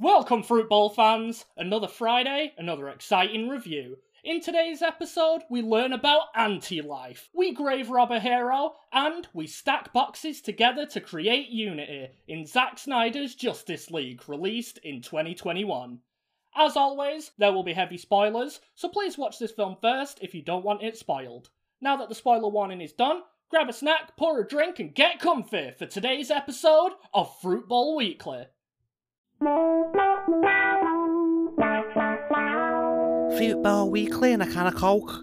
Welcome, Fruit Bowl fans! Another Friday, another exciting review. In today's episode, we learn about anti life, we grave rob a hero, and we stack boxes together to create unity in Zack Snyder's Justice League, released in 2021. As always, there will be heavy spoilers, so please watch this film first if you don't want it spoiled. Now that the spoiler warning is done, grab a snack, pour a drink, and get comfy for today's episode of Fruit Bowl Weekly. Fruit Bowl Weekly and a can of Coke.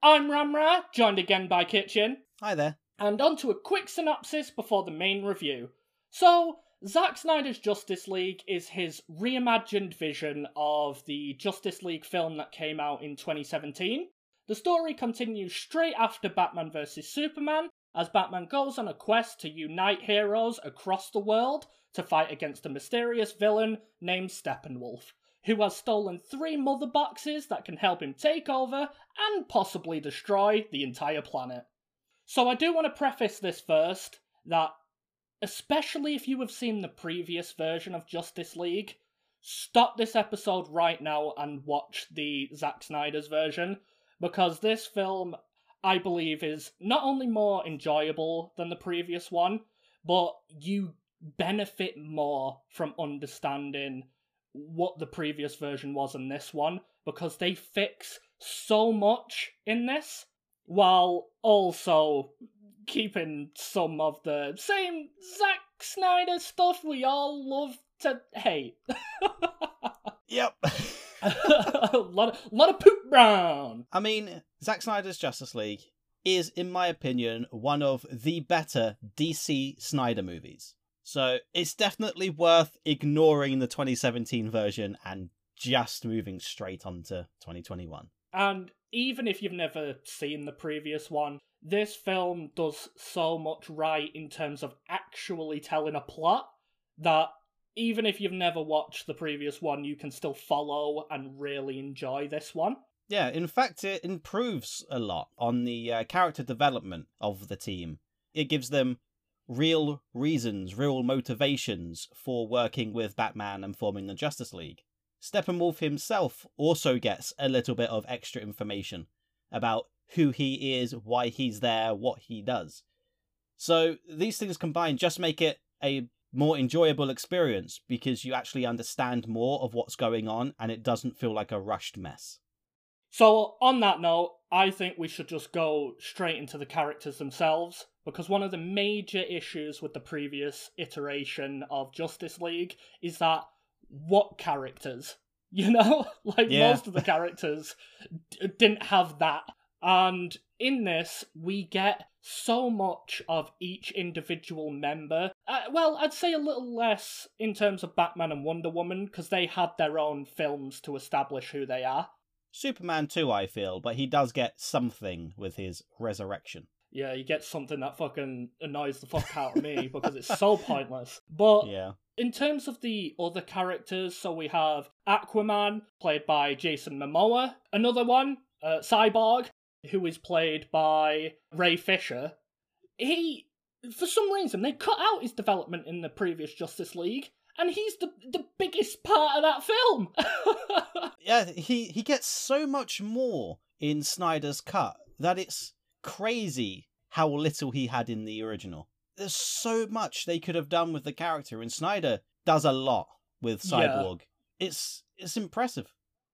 I'm Ramra, joined again by Kitchen, Hi there. and on to a quick synopsis before the main review. So, Zack Snyder's Justice League is his reimagined vision of the Justice League film that came out in 2017. The story continues straight after Batman vs. Superman, as Batman goes on a quest to unite heroes across the world to fight against a mysterious villain named Steppenwolf, who has stolen three mother boxes that can help him take over and possibly destroy the entire planet. So I do want to preface this first that, especially if you have seen the previous version of Justice League, stop this episode right now and watch the Zack Snyder's version because this film, I believe, is not only more enjoyable than the previous one, but you benefit more from understanding what the previous version was and this one because they fix so much in this while also keeping some of the same Zack Snyder stuff we all love to hate. Yep. a lot of, lot of poop brown. I mean, Zack Snyder's Justice League is, in my opinion, one of the better DC Snyder movies. So it's definitely worth ignoring the 2017 version and just moving straight on to 2021. And even if you've never seen the previous one, this film does so much right in terms of actually telling a plot that even if you've never watched the previous one, you can still follow and really enjoy this one. Yeah, in fact, it improves a lot on the uh, character development of the team. It gives them real reasons, real motivations for working with Batman and forming the Justice League. Steppenwolf himself also gets a little bit of extra information about who he is, why he's there, what he does. So these things combined just make it a more enjoyable experience because you actually understand more of what's going on and it doesn't feel like a rushed mess. So, on that note, I think we should just go straight into the characters themselves because one of the major issues with the previous iteration of Justice League is that what characters? You know, like Yeah. most of the characters d- didn't have that. And in this, we get so much of each individual member. Uh, well, I'd say a little less in terms of Batman and Wonder Woman because they had their own films to establish who they are. Superman too, I feel, but he does get something with his resurrection. Yeah, you get something that fucking annoys the fuck out of me because it's so pointless. But Yeah. in terms of the other characters, so we have Aquaman, played by Jason Momoa. Another one, uh, Cyborg, who is played by Ray Fisher. He, for some reason, they cut out his development in the previous Justice League, and he's the the biggest part of that film. Yeah, he he gets so much more in Snyder's cut that it's crazy how little he had in the original. There's so much they could have done with the character and Snyder does a lot with Yeah. Cyborg. It's it's impressive.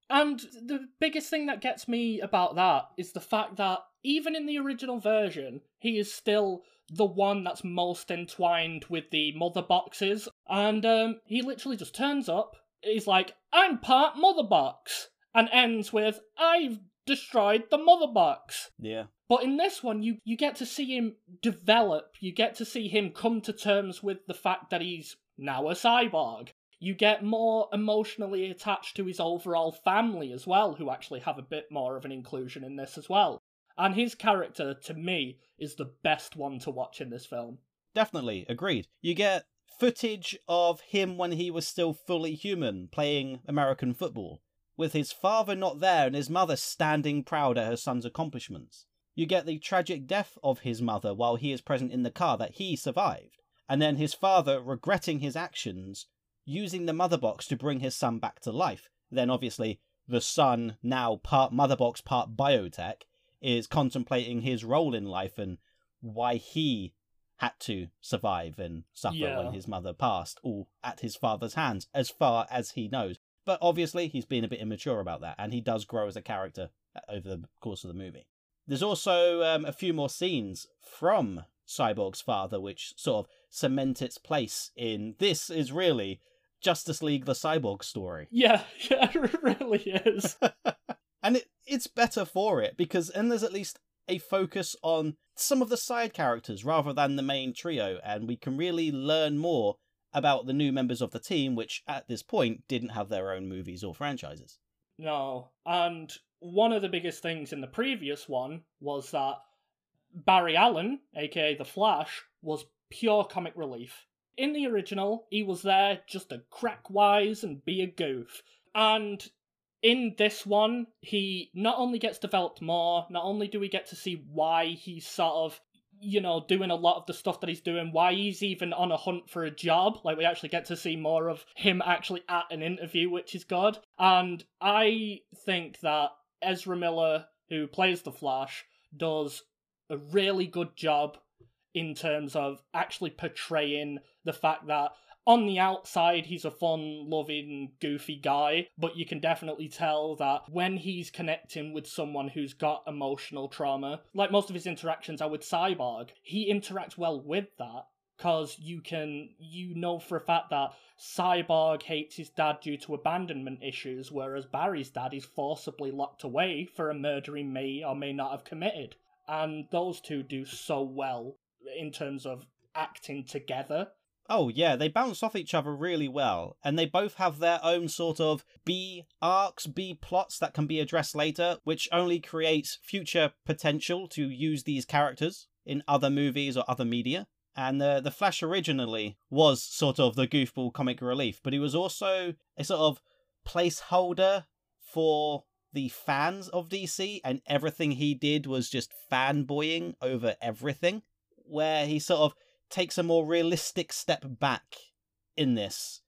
And the biggest thing that gets me about that is the fact that even in the original version, he is still the one that's most entwined with the mother boxes. And um, he literally just turns up, he's like, I'm part mother box, and ends with, I've destroyed the mother box. Yeah. But in this one, you, you get to see him develop. You get to see him come to terms with the fact that he's now a cyborg. You get more emotionally attached to his overall family as well, who actually have a bit more of an inclusion in this as well. And his character, to me, is the best one to watch in this film. Definitely, agreed. You get footage of him when he was still fully human playing American football, with his father not there and his mother standing proud at her son's accomplishments. You get the tragic death of his mother while he is present in the car that he survived, and then his father regretting his actions using the mother box to bring his son back to life. Then obviously the son, now part mother box, part biotech, is contemplating his role in life and why he had to survive and suffer Yeah. when his mother passed, all at his father's hands, as far as he knows. But obviously, he's been a bit immature about that, and he does grow as a character uh, over the course of the movie. There's also um, a few more scenes from Cyborg's father, which sort of cement its place in this is really Justice League the Cyborg story. Yeah, yeah, it really is. and it, it's better for it because and there's at least a focus on some of the side characters rather than the main trio and we can really learn more about the new members of the team which at this point didn't have their own movies or franchises No. And one of the biggest things in the previous one was that Barry Allen, aka The Flash, was pure comic relief. In the original, he was there just to crack wise and be a goof. And in this one, he not only gets developed more, not only do we get to see why he's sort of, you know, doing a lot of the stuff that he's doing, why he's even on a hunt for a job. Like, we actually get to see more of him actually at an interview, which is good. And I think that Ezra Miller, who plays the Flash, does a really good job in terms of actually portraying the fact that on the outside he's a fun loving goofy guy but you can definitely tell that when he's connecting with someone who's got emotional trauma like most of his interactions are with cyborg he interacts well with that because you can you know for a fact that cyborg hates his dad due to abandonment issues whereas barry's dad is forcibly locked away for a murder he may or may not have committed. And those two do so well in terms of acting together oh yeah they bounce off each other really well and they both have their own sort of b arcs b plots that can be addressed later which only creates future potential to use these characters in other movies or other media and uh, the Flash originally was sort of the goofball comic relief, but he was also a sort of placeholder for the fans of DC, and everything he did was just fanboying over everything. Where he sort of takes a more realistic step back in this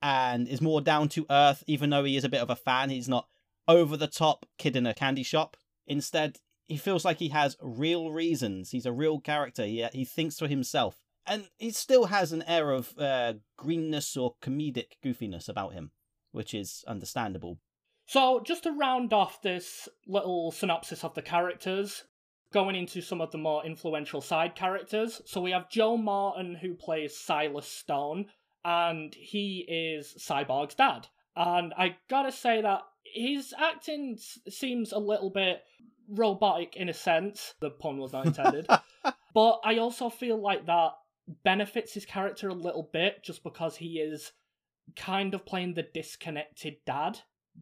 and is more down to earth, even though he is a bit of a fan. He's not over the top kid in a candy shop. Instead, he feels like he has real reasons. He's a real character. He, he thinks for himself. And he still has an air of uh, greenness or comedic goofiness about him, which is understandable. So, just to round off this little synopsis of the characters, going into some of the more influential side characters. So, we have Joe Morton, who plays Silas Stone, and he is Cyborg's dad. And I gotta say that his acting s- seems a little bit robotic in a sense. The pun was not intended. but I also feel like that benefits his character a little bit just because he is kind of playing the disconnected dad.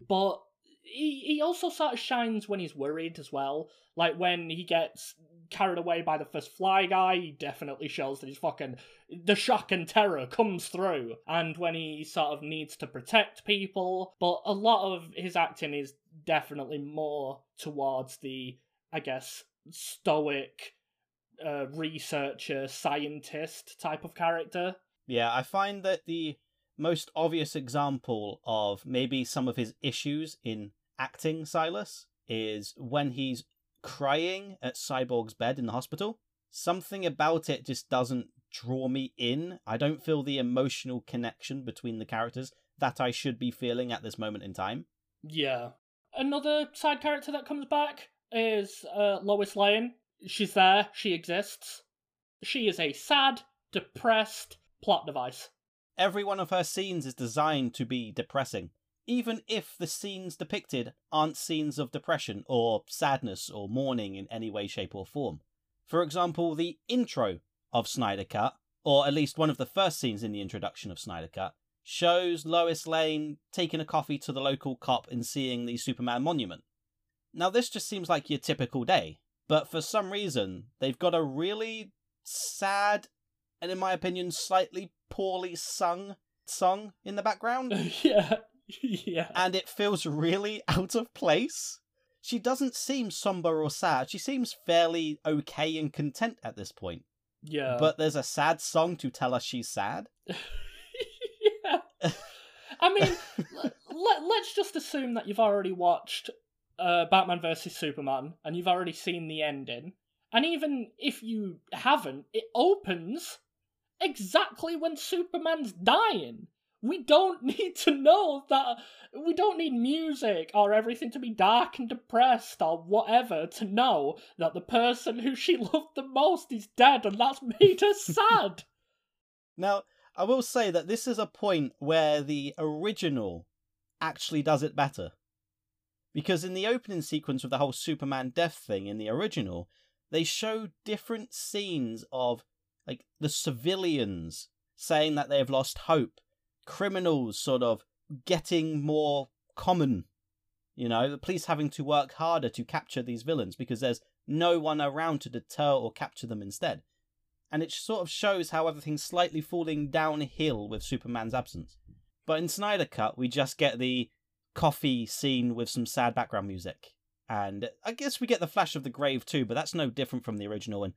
But he, he also sort of shines when he's worried as well. Like when he gets carried away by the first fly guy, he definitely shows that he's fucking the shock and terror comes through. And when he sort of needs to protect people, but a lot of his acting is definitely more towards the, I guess, stoic uh, researcher, scientist type of character. Yeah, I find that the most obvious example of maybe some of his issues in acting Silas is when he's crying at Cyborg's bed in the hospital. Something about it just doesn't draw me in. I don't feel the emotional connection between the characters that I should be feeling at this moment in time. Yeah. Another side character that comes back is uh, Lois Lane. She's there, she exists. She is a sad, depressed plot device. Every one of her scenes is designed to be depressing, even if the scenes depicted aren't scenes of depression or sadness or mourning in any way, shape, or form. For example, the intro of Snyder Cut, or at least one of the first scenes in the introduction of Snyder Cut, shows Lois Lane taking a coffee to the local cop and seeing the Superman monument. Now, this just seems like your typical day, but for some reason, they've got a really sad and, in my opinion, slightly poorly sung song in the background, yeah. yeah. and it feels really out of place. She doesn't seem somber or sad. She seems fairly okay and content at this point. Yeah. But there's a sad song to tell us she's sad. yeah. I mean, let's just assume that you've already watched uh, Batman vs Superman and you've already seen the ending. And even if you haven't, it opens exactly when Superman's dying. We don't need to know that. We don't need music or everything to be dark and depressed or whatever to know that the person who she loved the most is dead and that's made her sad. Now, I will say that this is a point where the original actually does it better. Because in the opening sequence of the whole Superman death thing in the original, they show different scenes of like the civilians saying that they have lost hope, criminals sort of getting more common, you know, the police having to work harder to capture these villains because there's no one around to deter or capture them instead. And it sort of shows how everything's slightly falling downhill with Superman's absence. But in Snyder Cut, we just get the coffee scene with some sad background music. And I guess we get the flash of the grave too, but that's no different from the original and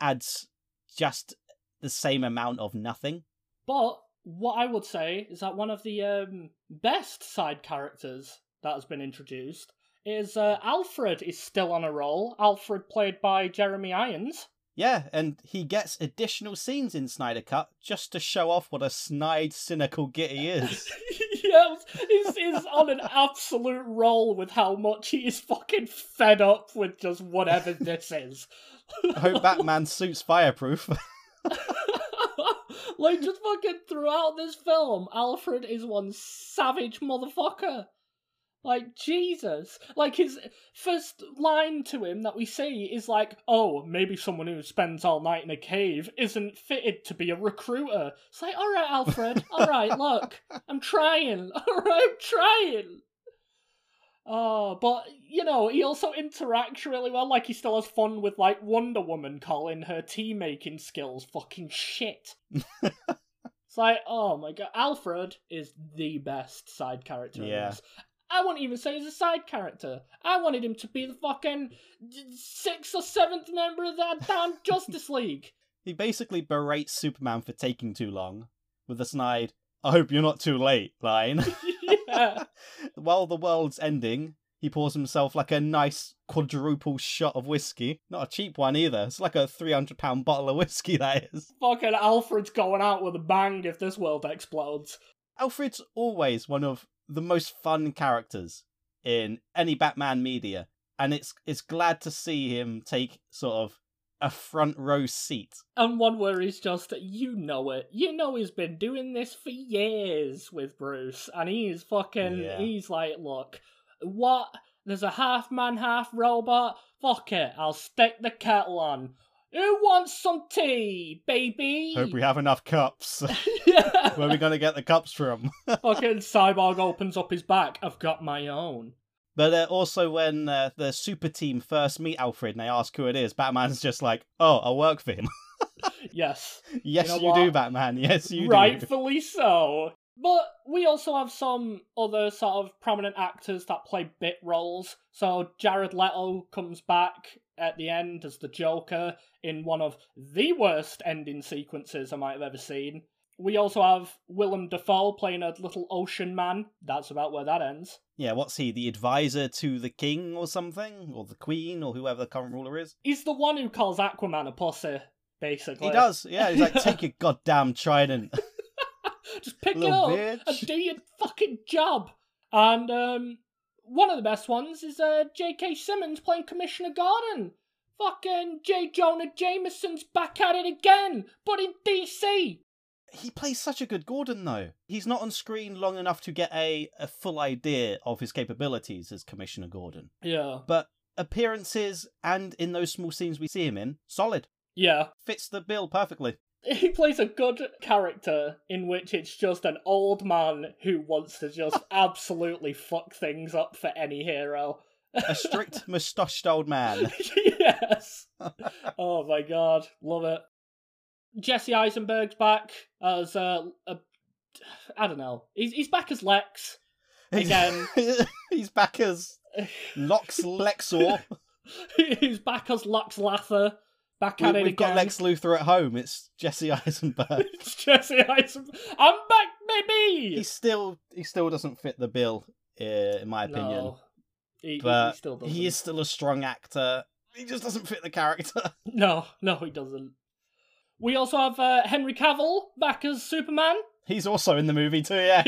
adds just the same amount of nothing. But what I would say is that one of the um, best side characters that has been introduced is uh, Alfred is still on a roll. Alfred played by Jeremy Irons. Yeah, and he gets additional scenes in Snyder Cut just to show off what a snide, cynical git he is. yeah, he's, he's on an absolute roll with how much he is fucking fed up with just whatever this is. I hope Batman suit's fireproof. like, just fucking throughout this film, Alfred is one savage motherfucker. Like, Jesus. Like, his first line to him that we see is like, oh, maybe someone who spends all night in a cave isn't fitted to be a recruiter. It's like, alright, Alfred, alright, look, I'm trying, alright, I'm trying. Oh, but, you know, he also interacts really well. Like, he still has fun with, like, Wonder Woman calling her tea making skills fucking shit. It's like, oh my god, Alfred is the best side character in Yeah. this. I wouldn't even say he's a side character. I wanted him to be the fucking sixth or seventh member of that damn Justice League. he basically berates Superman for taking too long with the snide, I hope you're not too late line. yeah. While the world's ending, he pours himself like a nice quadruple shot of whiskey. Not a cheap one either. It's like a £300 bottle of whiskey, that is. Fucking Alfred's going out with a bang if this world explodes. Alfred's always one of the most fun characters in any Batman media, and it's it's glad to see him take sort of a front row seat. And one where he's just, you know it. You know he's been doing this for years with Bruce. And he's fucking, Yeah. he's like, look, what? There's a half man, half robot? Fuck it, I'll stick the kettle on. Who wants some tea, baby? Hope we have enough cups. yeah. Where are we gonna get the cups from? fucking Cyborg opens up his back. I've got my own. But uh, also, when uh, the super team first meet Alfred and they ask who it is, Batman's just like, "Oh, I work for him." Yes. yes, know you, do. Batman. Yes, you do. Rightfully so. But we also have some other sort of prominent actors that play bit roles. So Jared Leto comes back at the end as the Joker in one of the worst ending sequences I might have ever seen. We also have Willem Dafoe playing a little ocean man. That's about where that ends. Yeah, what's he? The advisor to the king or something, or the queen, or whoever the current ruler is. He's the one who calls Aquaman a pussy, basically. He does. Yeah, he's like, "Take your goddamn trident." Just pick it up bitch. and do your fucking job. And um, one of the best ones is uh, J.K. Simmons playing Commissioner Gordon. Fucking J. Jonah Jameson's back at it again, but in DC. He plays such a good Gordon, though. He's not on screen long enough to get a, a full idea of his capabilities as Commissioner Gordon. Yeah. But appearances and in those small scenes we see him in, solid. Yeah. Fits the bill perfectly. He plays a good character in which it's just an old man who wants to just absolutely fuck things up for any hero. A strict moustached old man. yes. oh my god, love it. Jesse Eisenberg's back as uh, a, I don't know. He's he's back as Lex again. he's back as Lox Lexor. he's back as Lux Lather. Back we, it We've got. Lex Luthor at home. It's Jesse Eisenberg. It's Jesse Eisenberg. I'm back, baby. he still he still doesn't fit the bill uh, in my opinion. No. He, but he he is still a strong actor. He just doesn't fit the character. No, no, he doesn't. We also have uh, Henry Cavill back as Superman. He's also in the movie too, yeah.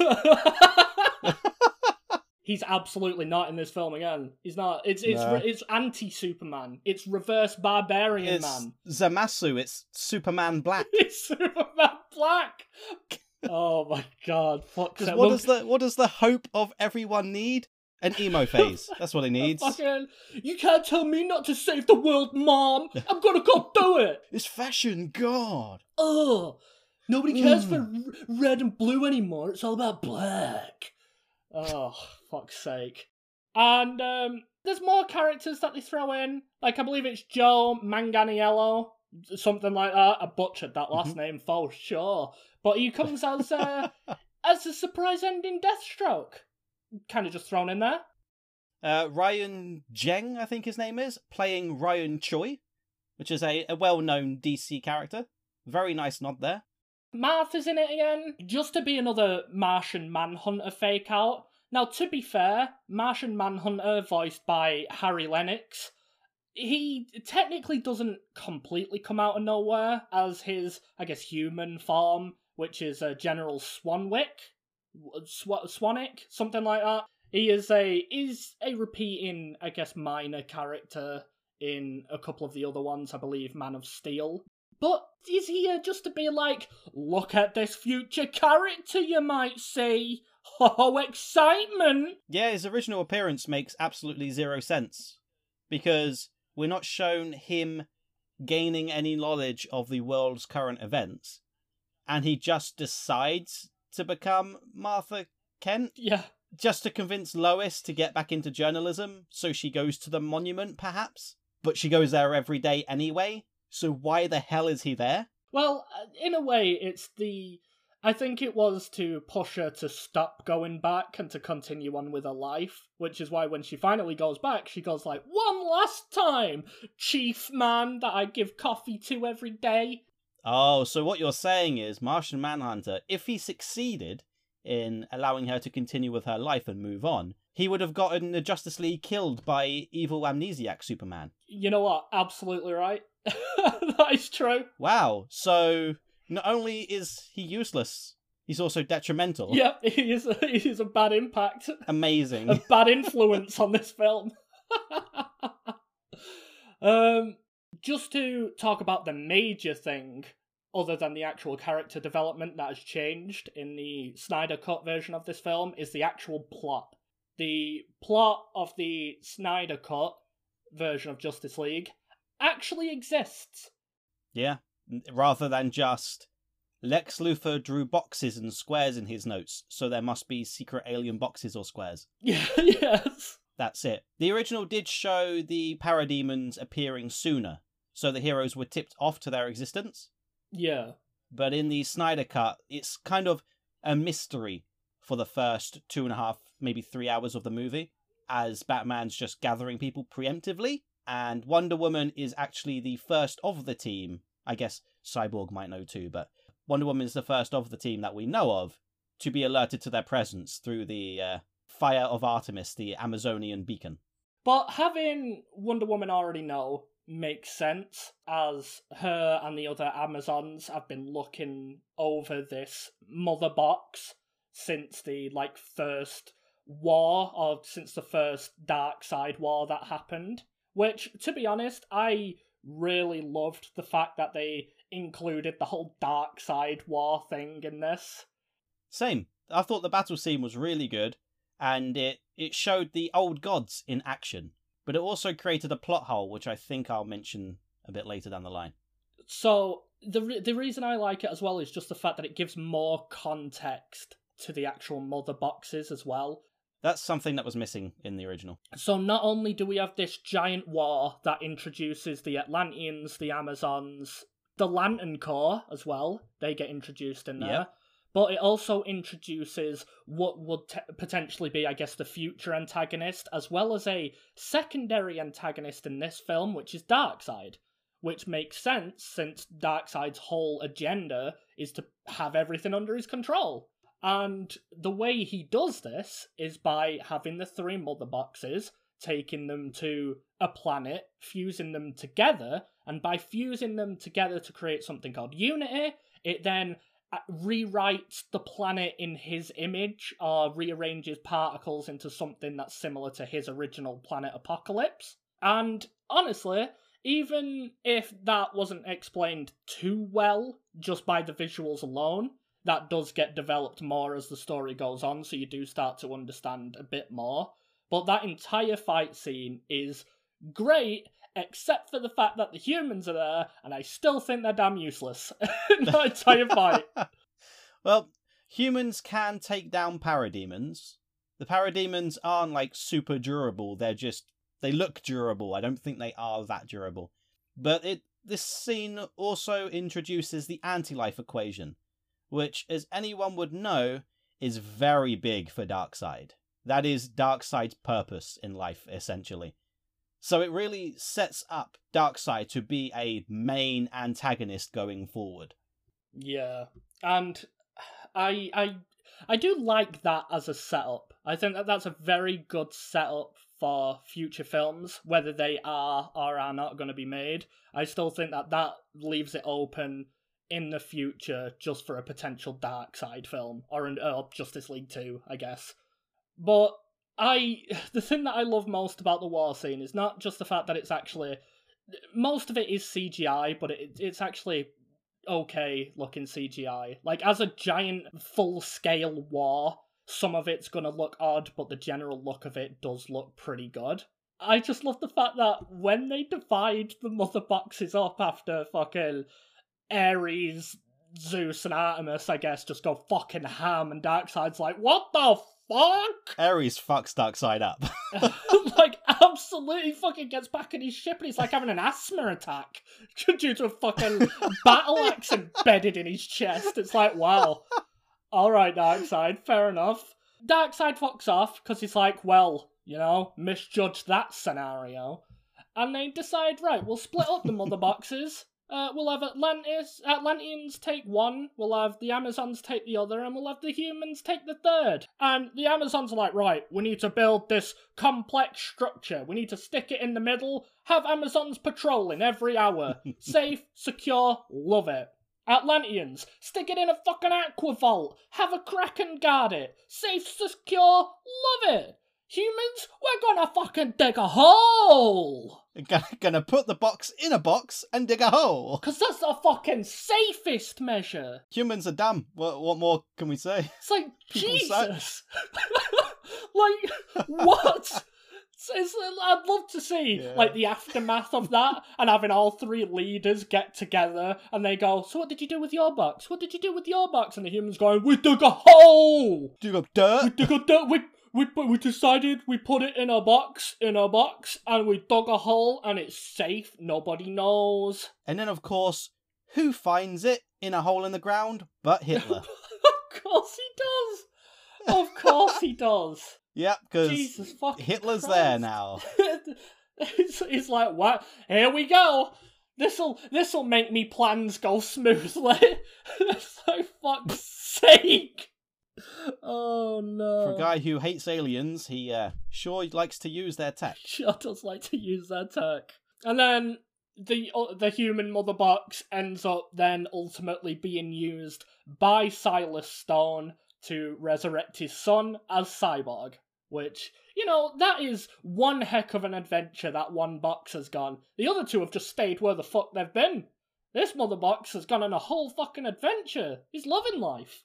Yeah. He's absolutely not in this film again. He's not. It's it's No. it's anti Superman. It's reverse barbarian It's man. Zamasu, it's Superman Black. It's Superman Black. oh my god! Fuck. What does the what does the hope of everyone need? An emo phase. That's what he needs. Fucking, you can't tell me not to save the world, Mom. I'm gonna go do it. It's fashion, God. Oh, nobody cares Mm. for red and blue anymore. It's all about black. Oh, fuck's sake. And um, there's more characters that they throw in. Like, I believe it's Joe Manganiello, something like that. I butchered that last Mm-hmm. name for sure. But he comes as, uh, as a surprise ending Deathstroke. Kind of just thrown in there. Uh, Ryan Jeng, I think his name is, playing Ryan Choi, which is a, a well known DC character. Very nice nod there. Martha's in it again, just to be another Martian Manhunter fake out. Now, to be fair, Martian Manhunter, voiced by Harry Lennix, he technically doesn't completely come out of nowhere as his, I guess, human form, which is uh, General Swanwick, Sw- Swanwick, something like that. He is a is a repeating, I guess, minor character in a couple of the other ones. I believe Man of Steel. But is here just to be like, look at this future character, you might say. Oh, excitement! Yeah, his original appearance makes absolutely zero sense because we're not shown him gaining any knowledge of the world's current events, and he just decides to become Martha Kent Yeah, just to convince Lois to get back into journalism so she goes to the monument, perhaps. But she goes there every day anyway, so why the hell is he there? well, uh, in a way, it's the. I think it was to push her to stop going back and to continue on with her life, which is why when she finally goes back, she goes like, one last time, chief man that I give coffee to every day. Oh, so what you're saying is Martian Manhunter, if he succeeded in allowing her to continue with her life and move on, he would have gotten the Justice League killed by evil amnesiac Superman. You know what? Absolutely right. that is true. Wow, so not only is he useless, he's also detrimental. Yep, he is a, he is a bad impact. Amazing. a bad influence on this film. um, just to talk about the major thing, other than the actual character development that has changed in the Snyder Cut version of this film, is the actual plot. The plot of the Snyder Cut version of Justice League actually exists. Yeah, rather than just Lex Luthor drew boxes and squares in his notes, so there must be secret alien boxes or squares. Yeah, yes. That's it. The original did show the parademons appearing sooner, so the heroes were tipped off to their existence. Yeah. But in the Snyder Cut, it's kind of a mystery for the first two and a half, maybe three hours of the movie, as Batman's just gathering people preemptively, and Wonder Woman is actually the first of the team. I guess Cyborg might know too, but Wonder Woman is the first of the team that we know of to be alerted to their presence through the uh, Fire of Artemis, the Amazonian beacon. But having Wonder Woman already know makes sense, as her and the other Amazons have been looking over this mother box since the like first war or since the first Darkseid war that happened. Which, to be honest, I really loved the fact that they included the whole Darkseid war thing in this. Same. I thought the battle scene was really good, and it, it showed the old gods in action, but it also created a plot hole, which I think I'll mention a bit later down the line. So the re- the reason I like it as well is just the fact that it gives more context to the actual mother boxes as well. That's something that was missing in the original. So not only do we have this giant war that introduces the Atlanteans, the Amazons, the Lantern Corps as well. They get introduced in there. Yeah. But it also introduces what would te- potentially be, I guess, the future antagonist, as well as a secondary antagonist in this film, which is Darkseid. Which makes sense since Darkseid's whole agenda is to have everything under his control. And the way he does this is by having the three mother boxes, taking them to a planet, fusing them together, and by fusing them together to create something called Unity, it then Uh, rewrites the planet in his image or rearranges particles into something that's similar to his original planet Apokolips. And honestly, even if that wasn't explained too well just by the visuals alone, that does get developed more as the story goes on, so you do start to understand a bit more. But that entire fight scene is great, except for the fact that the humans are there, and I still think they're damn useless in that entire fight. well, humans can take down parademons. The parademons aren't like super durable, they're just they look durable. I don't think they are that durable. But it this scene also introduces the anti-life equation, which as anyone would know is very big for Darkseid. That is Darkseid's purpose in life essentially. So it really sets up Darkseid to be a main antagonist going forward. Yeah. And I I I do like that as a setup. I think that that's a very good setup for future films, whether they are or are not going to be made. I still think that that leaves it open in the future just for a potential Darkseid film or an uh, Justice League 2, I guess. But I the thing that I love most about the war scene is not just the fact that it's actually most of it is CGI, but it, it's actually okay looking CGI. Like as a giant full scale war, some of it's gonna look odd, but the general look of it does look pretty good. I just love the fact that when they divide the mother boxes up after fucking Ares, Zeus, and Artemis, I guess, just go fucking ham, and Darkseid's like, what the fuck? Ares fucks Darkseid up. like, absolutely fucking gets back in his ship and he's like having an asthma attack due to a fucking battle axe embedded in his chest. It's like, wow. Alright, Darkseid, fair enough. Darkseid fucks off because he's like, well, you know, misjudged that scenario. And they decide, right, we'll split up the mother boxes. Uh, we'll have Atlantis, Atlanteans take one, we'll have the Amazons take the other, and we'll have the humans take the third. And the Amazons are like, right, we need to build this complex structure. We need to stick it in the middle, have Amazons patrolling every hour. Safe, secure, love it. Atlanteans, stick it in a fucking aqua vault. Have a kraken guard it. Safe, secure, love it. Humans, we're gonna fucking dig a hole! Gonna put the box in a box and dig a hole. Because that's the fucking safest measure. Humans are dumb. What, what more can we say? It's like, Jesus. like, what? It's, I'd love to see yeah. like the aftermath of that and having all three leaders get together and they go, "So what did you do with your box? What did you do with your box?" And the humans going, "We dug a hole. Dug up dirt. We dug up dirt. We we we decided we put it in a box in a box and we dug a hole and it's safe. Nobody knows." And then of course, who finds it in a hole in the ground but Hitler? of course he does. Of course he does. Yep, because Hitler's Christ. there now. it's, it's like, what? Here we go. This'll this'll make me plans go smoothly. so fuck's sake. Oh no. For a guy who hates aliens, he uh, sure likes to use their tech. Sure does like to use their tech. And then the uh, the human mother box ends up then ultimately being used by Silas Stone to resurrect his son as Cyborg. Which, you know, that is one heck of an adventure that one box has gone. The other two have just stayed where the fuck they've been. This mother box has gone on a whole fucking adventure. He's loving life.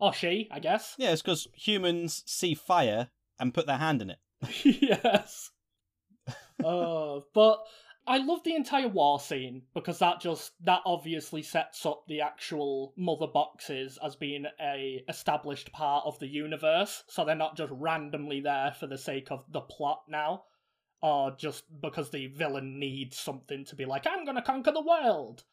Or she, I guess. Yeah, it's because humans see fire and put their hand in it. yes. uh, but I love the entire war scene because that just that obviously sets up the actual mother boxes as being a established part of the universe, so they're not just randomly there for the sake of the plot now, or just because the villain needs something to be like, I'm gonna conquer the world.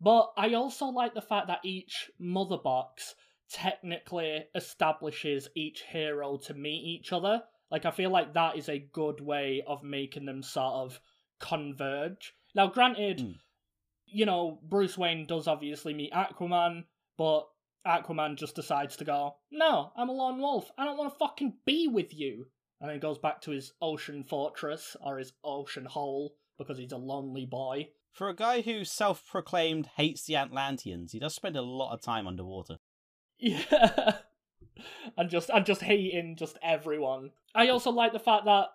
But I also like the fact that each mother box technically establishes each hero to meet each other. Like I feel like that is a good way of making them sort of converge. Now, granted, mm. you know, Bruce Wayne does obviously meet Aquaman, but Aquaman just decides to go, No, I'm a lone wolf. I don't want to fucking be with you. And then goes back to his ocean fortress or his ocean hole because he's a lonely boy. For a guy who self proclaimed hates the Atlanteans, he does spend a lot of time underwater. Yeah. and just and just hating just everyone. I also like the fact that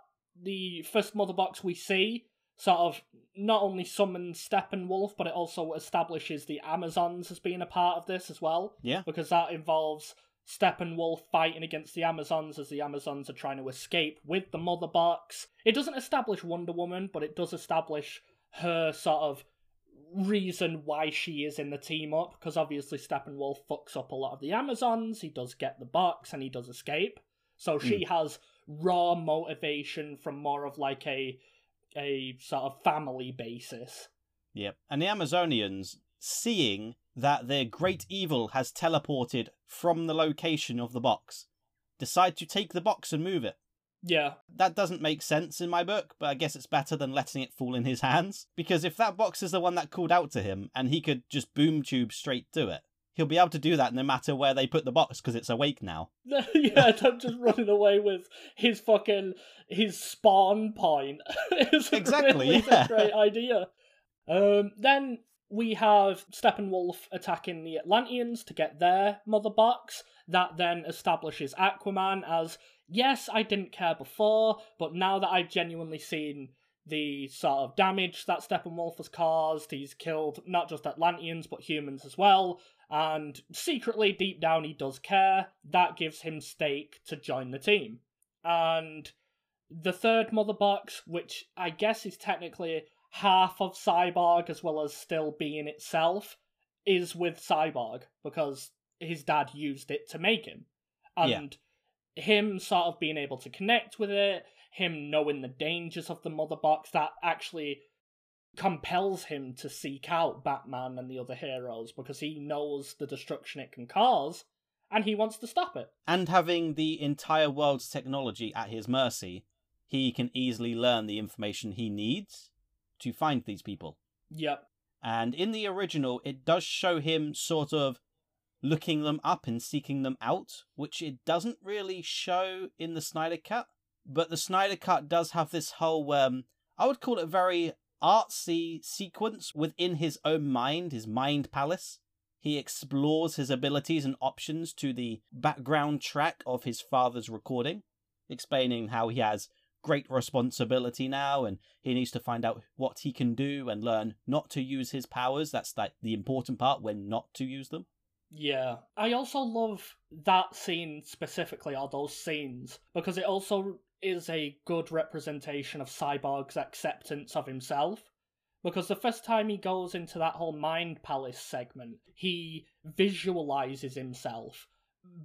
the first mother box we see sort of not only summons Steppenwolf, but it also establishes the Amazons as being a part of this as well. Yeah. Because that involves Steppenwolf fighting against the Amazons as the Amazons are trying to escape with the Mother Box. It doesn't establish Wonder Woman, but it does establish her sort of reason why she is in the team up, because obviously Steppenwolf fucks up a lot of the Amazons, he does get the box and he does escape. So she hmm. has raw motivation from more of like a a sort of family basis. Yep. And the Amazonians, seeing that their great evil has teleported from the location of the box, decide to take the box and move it. Yeah. That doesn't make sense in my book, but I guess it's better than letting it fall in his hands. Because if that box is the one that called out to him and he could just boom tube straight to it, he'll be able to do that no matter where they put the box because it's awake now. yeah, I'm just running away with his fucking his spawn point. it's Exactly, really yeah. a great idea. Um, then we have Steppenwolf attacking the Atlanteans to get their mother box. That then establishes Aquaman as yes, I didn't care before, but now that I've genuinely seen the sort of damage that Steppenwolf has caused, he's killed not just Atlanteans but humans as well, and secretly deep down he does care. That gives him stake to join the team. And the third mother box, which I guess is technically half of Cyborg as well as still being itself, is with Cyborg because his dad used it to make him. And him sort of being able to connect with it, him knowing the dangers of the mother box, that actually compels him to seek out Batman and the other heroes because he knows the destruction it can cause and he wants to stop it. And having the entire world's technology at his mercy, he can easily learn the information he needs to find these people. Yep. And in the original, it does show him sort of looking them up and seeking them out, which it doesn't really show in the Snyder Cut. But the Snyder Cut does have this whole, um, I would call it very artsy sequence within his own mind, his mind palace. He explores his abilities and options to the background track of his father's recording, explaining how he has great responsibility now and he needs to find out what he can do and learn not to use his powers. That's like the important part when not to use them. Yeah. I also love that scene specifically, or those scenes, because it also is a good representation of Cyborg's acceptance of himself. Because the first time he goes into that whole Mind Palace segment, he visualizes himself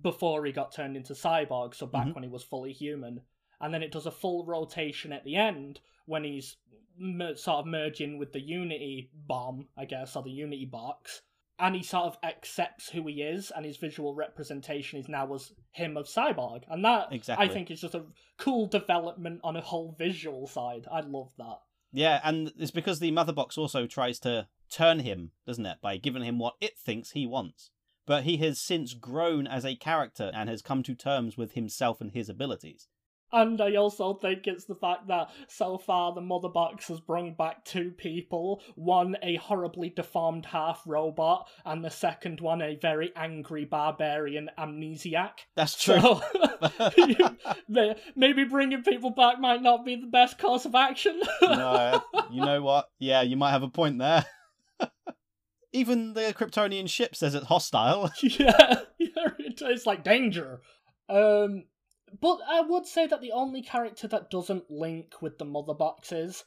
before he got turned into Cyborg, so back Mhm. when he was fully human. And then it does a full rotation at the end when he's mer- sort of merging with the Unity bomb, I guess, or the Unity box. And he sort of accepts who he is, and his visual representation is now as him of Cyborg. And that, Exactly. I think, is just a cool development on a whole visual side. I love that. Yeah, and it's because the Mother Box also tries to turn him, doesn't it, by giving him what it thinks he wants. But he has since grown as a character and has come to terms with himself and his abilities. And I also think it's the fact that so far the Mother Box has brought back two people one, a horribly deformed half robot, and the second one, a very angry barbarian amnesiac. That's true. So, you- maybe bringing people back might not be the best course of action. no, you know what? Yeah, you might have a point there. Even the Kryptonian ship says it's hostile. yeah, yeah, it's like danger. Um, but I would say that the only character that doesn't link with the mother boxes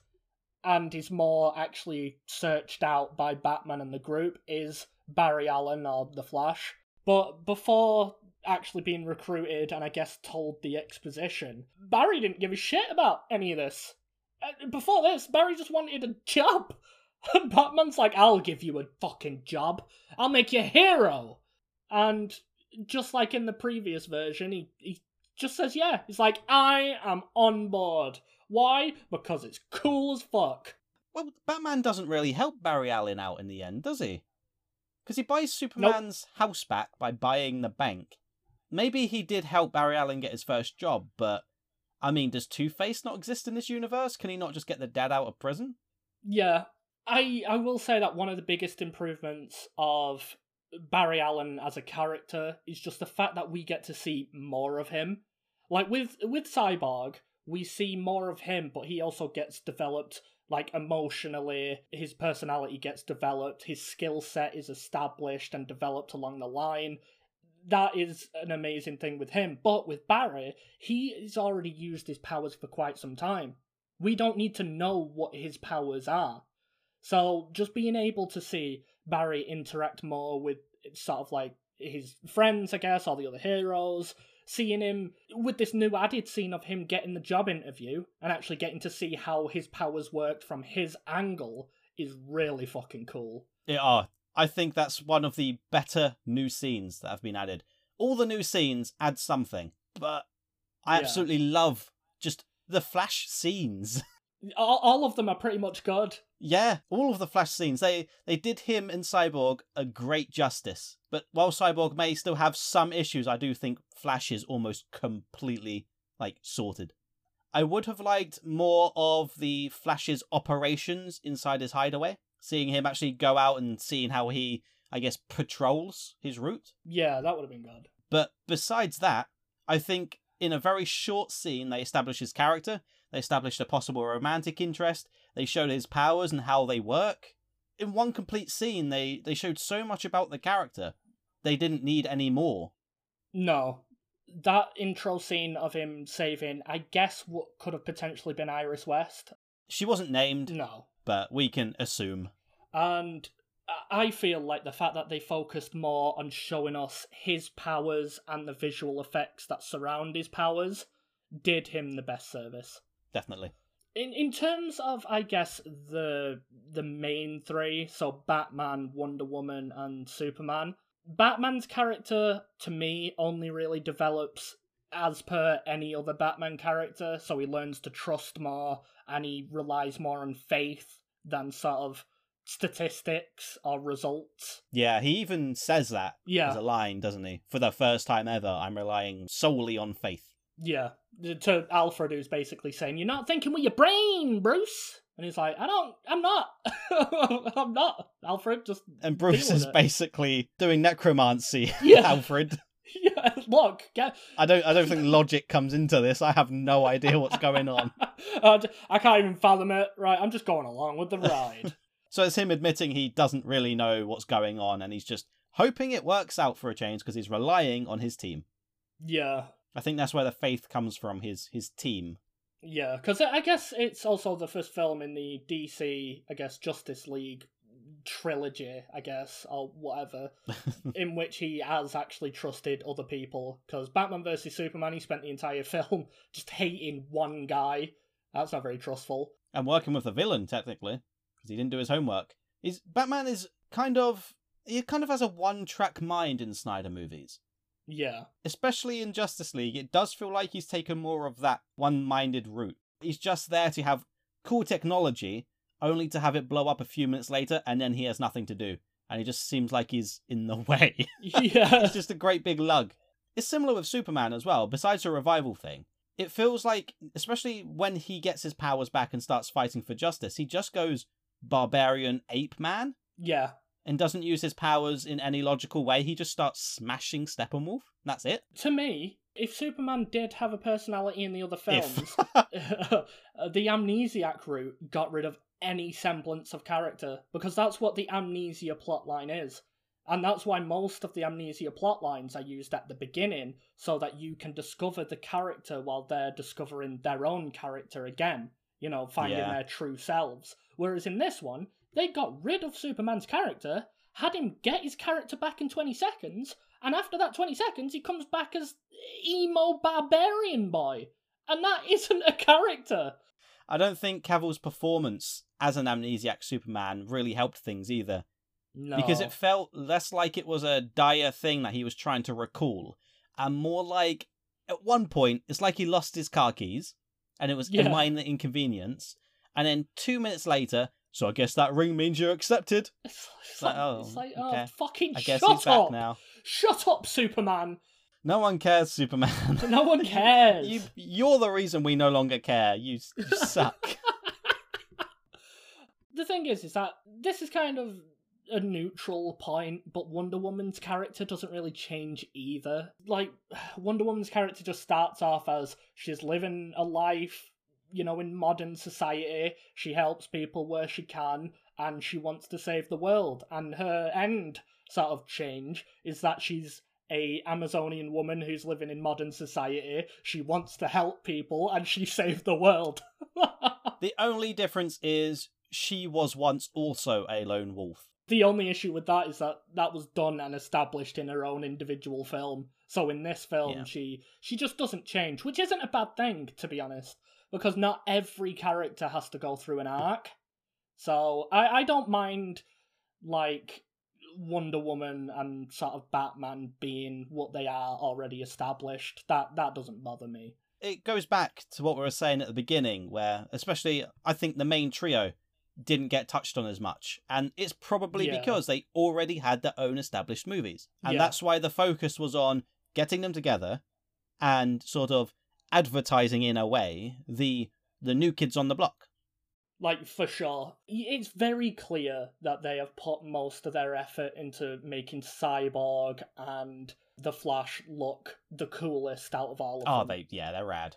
and is more actually searched out by Batman and the group is Barry Allen or the Flash. But before actually being recruited and I guess told the exposition, Barry didn't give a shit about any of this. Uh, Before this, Barry just wanted a job. And Batman's like, I'll give you a fucking job. I'll make you a hero. And just like in the previous version, he, he just says, yeah. He's like, I am on board. Why? Because it's cool as fuck. Well, Batman doesn't really help Barry Allen out in the end, does he? Because he buys Superman's house back by buying the bank. Maybe he did help Barry Allen get his first job, but I mean, does Two Face not exist in this universe? Can he not just get the dad out of prison? Yeah, I I will say that one of the biggest improvements of Barry Allen as a character is just the fact that we get to see more of him. Like with with Cyborg, we see more of him, but he also gets developed like emotionally, his personality gets developed, his skill set is established and developed along the line. That is an amazing thing with him. But with Barry, he has already used his powers for quite some time. We don't need to know what his powers are. So just being able to see Barry interact more with sort of like his friends, I guess, or the other heroes, seeing him with this new added scene of him getting the job interview and actually getting to see how his powers worked from his angle is really fucking cool. Yeah, are. I think that's one of the better new scenes that have been added. All the new scenes add something, but I Yeah. absolutely love just the flash scenes. All, all of them are pretty much good. yeah, all of the flash scenes. They they did him and Cyborg a great justice. But while Cyborg may still have some issues, I do think Flash is almost completely like sorted. I would have liked more of the Flash's operations inside his hideaway, seeing him actually go out and seeing how he, I guess, patrols his route. Yeah, that would have been good. But besides that, I think in a very short scene, they establish his character, they established a possible romantic interest, they showed his powers and how they work. In one complete scene, they, they showed so much about the character. They didn't need any more. No. That intro scene of him saving, I guess, what could have potentially been Iris West. She wasn't named, No. but we can assume. And I feel like the fact that they focused more on showing us his powers and the visual effects that surround his powers did him the best service. Definitely. In in terms of I guess the the main three, so Batman, Wonder Woman, and Superman. Batman's character to me only really develops as per any other Batman character, so he learns to trust more and he relies more on faith than sort of statistics or results. Yeah, he even says that Yeah. as a line, doesn't he? For the first time ever, I'm relying solely on faith. Yeah, to Alfred, who's basically saying, "You're not thinking with your brain, Bruce." And he's like, "I don't. I'm not. I'm not." Alfred just And Bruce is it. basically doing necromancy. Yeah. Alfred. yeah. Look, get. I don't. I don't think logic comes into this. I have no idea what's going on. I can't even fathom it. Right, I'm just going along with the ride. So it's him admitting he doesn't really know what's going on, and he's just hoping it works out for a change because he's relying on his team. yeah, I think that's where the faith comes from. His his team. yeah. Because I guess it's also the first film in the DC, I guess, Justice League trilogy, I guess, or whatever, in which he has actually trusted other people. Because Batman versus Superman, he spent the entire film just hating one guy. That's not very trustful. and working with the villain technically because he didn't do his homework. He's Batman is kind of he kind of has a one track mind in Snyder movies. Yeah, Especially in Justice League, it does feel like he's taken more of that one minded route. He's just there to have cool technology, only to have it blow up a few minutes later, and then he has nothing to do. And he just seems like he's in the way. yeah, It's just a great big lug. It's similar with Superman as well, besides the revival thing. It feels like, especially when he gets his powers back and starts fighting for justice, he just goes barbarian ape man yeah. And doesn't use his powers in any logical way. He just starts smashing Steppenwolf. That's it. To me, if Superman did have a personality in the other films, uh, the amnesiac route got rid of any semblance of character because that's what the amnesia plotline is. And that's why most of the amnesia plotlines are used at the beginning so that you can discover the character while they're discovering their own character again, you know, finding Yeah. their true selves. Whereas in this one, they got rid of Superman's character, had him get his character back in 20 seconds, and after that 20 seconds, he comes back as emo barbarian boy. And that isn't a character. I don't think Cavill's performance as an amnesiac Superman really helped things either. No. because it felt less like it was a dire thing that he was trying to recall and more like at one point it's like he lost his car keys and it was Yeah. a minor inconvenience and then two minutes later So I guess that ring means you're accepted. It's, it's like, oh, it's like, oh, okay. fucking I guess shut he's back up! now. Shut up, Superman! No one cares, Superman. No one cares. you, you're the reason we no longer care. You, you suck. the thing is, is that this is kind of a neutral point, but Wonder Woman's character doesn't really change either. Like, Wonder Woman's character just starts off as she's living a life, you know, in modern society. She helps people where she can, and she wants to save the world. And her end sort of change is that she's a Amazonian woman who's living in modern society. She wants to help people, and she saved the world. the only difference is she was once also a lone wolf. The only issue with that is that that was done and established in her own individual film. So in this film, Yeah. she she just doesn't change, which isn't a bad thing to be honest, because not every character has to go through an arc. So I I don't mind like Wonder Woman and sort of Batman being what they are already established. That that doesn't bother me. It goes back to what we were saying at the beginning, where especially I think the main trio didn't get touched on as much. And it's probably Yeah. because they already had their own established movies. And Yeah. that's why the focus was on getting them together and sort of advertising in a way the the new kids on the block. Like, for sure. It's very clear that they have put most of their effort into making Cyborg and The Flash look the coolest out of all of Oh, them. they yeah, they're rad.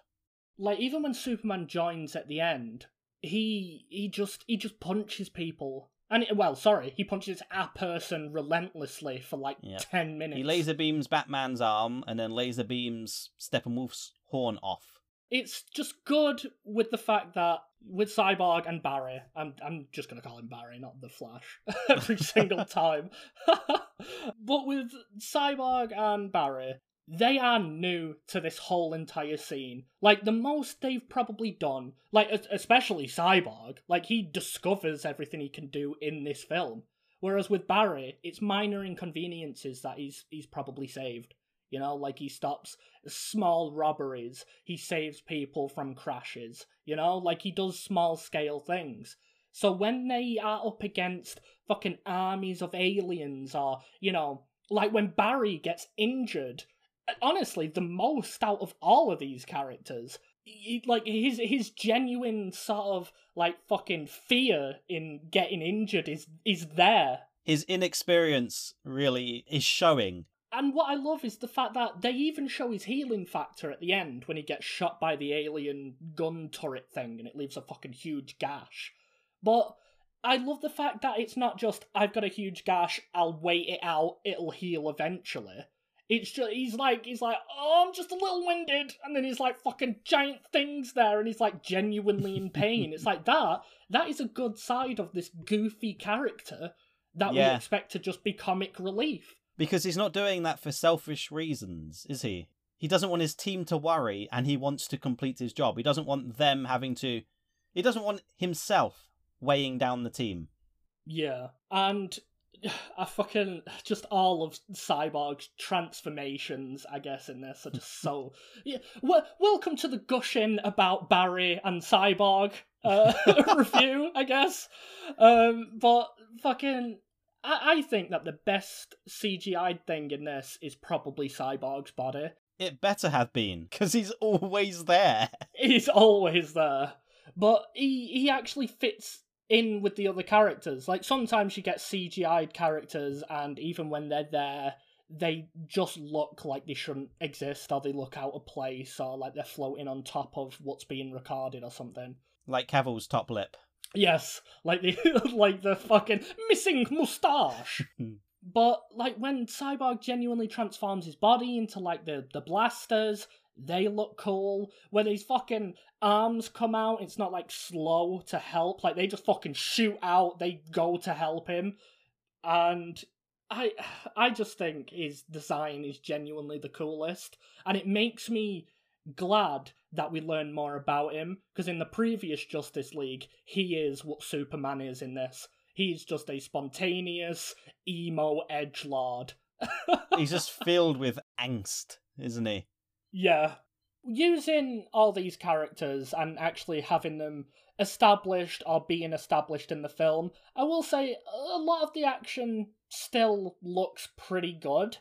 Like, even when Superman joins at the end, he he just he just punches people. And, well, sorry, he punches a person relentlessly for like Yep. 10 minutes. He laser beams Batman's arm and then laser beams Steppenwolf's horn off. it's just good with the fact that with Cyborg and Barry, I'm I'm just gonna call him Barry, not the Flash, every single time. but with Cyborg and Barry, they are new to this whole entire scene. Like the most they've probably done, like especially Cyborg, like he discovers everything he can do in this film. Whereas with Barry, it's minor inconveniences that he's he's probably saved. You know, like he stops small robberies, he saves people from crashes, you know, like he does small scale things. So when they are up against fucking armies of aliens, or, you know, like when Barry gets injured, honestly, the most out of all of these characters, he- like his his genuine sort of like fucking fear in getting injured is is there His inexperience really is showing. And what I love is the fact that they even show his healing factor at the end when he gets shot by the alien gun turret thing and it leaves a fucking huge gash. But I love the fact that it's not just I've got a huge gash, I'll wait it out, it'll heal eventually. It's just he's like he's like, oh I'm just a little winded and then he's like fucking giant things there and he's like genuinely in pain. it's like that that is a good side of this goofy character that we expect to just be comic relief. Because he's not doing that for selfish reasons, is he? He doesn't want his team to worry and he wants to complete his job. He doesn't want them having to. He doesn't want himself weighing down the team. Yeah, and I fucking just all of Cyborg's transformations, I guess, in this are just so. Yeah, well, welcome to the gushing about Barry and Cyborg uh, review, I guess. Um, but fucking, I, I think that the best CGI thing in this is probably Cyborg's body. It better have been, because he's always there. He's always there. But he he actually fits in with the other characters. Like sometimes you get CGI'd characters and even when they're there, they just look like they shouldn't exist or they look out of place or like they're floating on top of what's being recorded or something. Like Cavill's top lip. Yes, like the like the fucking missing mustache. Hmm. but like when Cyborg genuinely transforms his body into like the the blasters, they look cool. When his fucking arms come out, it's not like slow to help. Like they just fucking shoot out. They go to help him, and I I just think his design is genuinely the coolest, and it makes me glad that we learn more about him because in the previous Justice League, he is what Superman is in this. He's just a spontaneous emo edge lord. He's just filled with angst, isn't he? yeah, using all these characters and actually having them established or being established in the film, I will say a lot of the action still looks pretty good.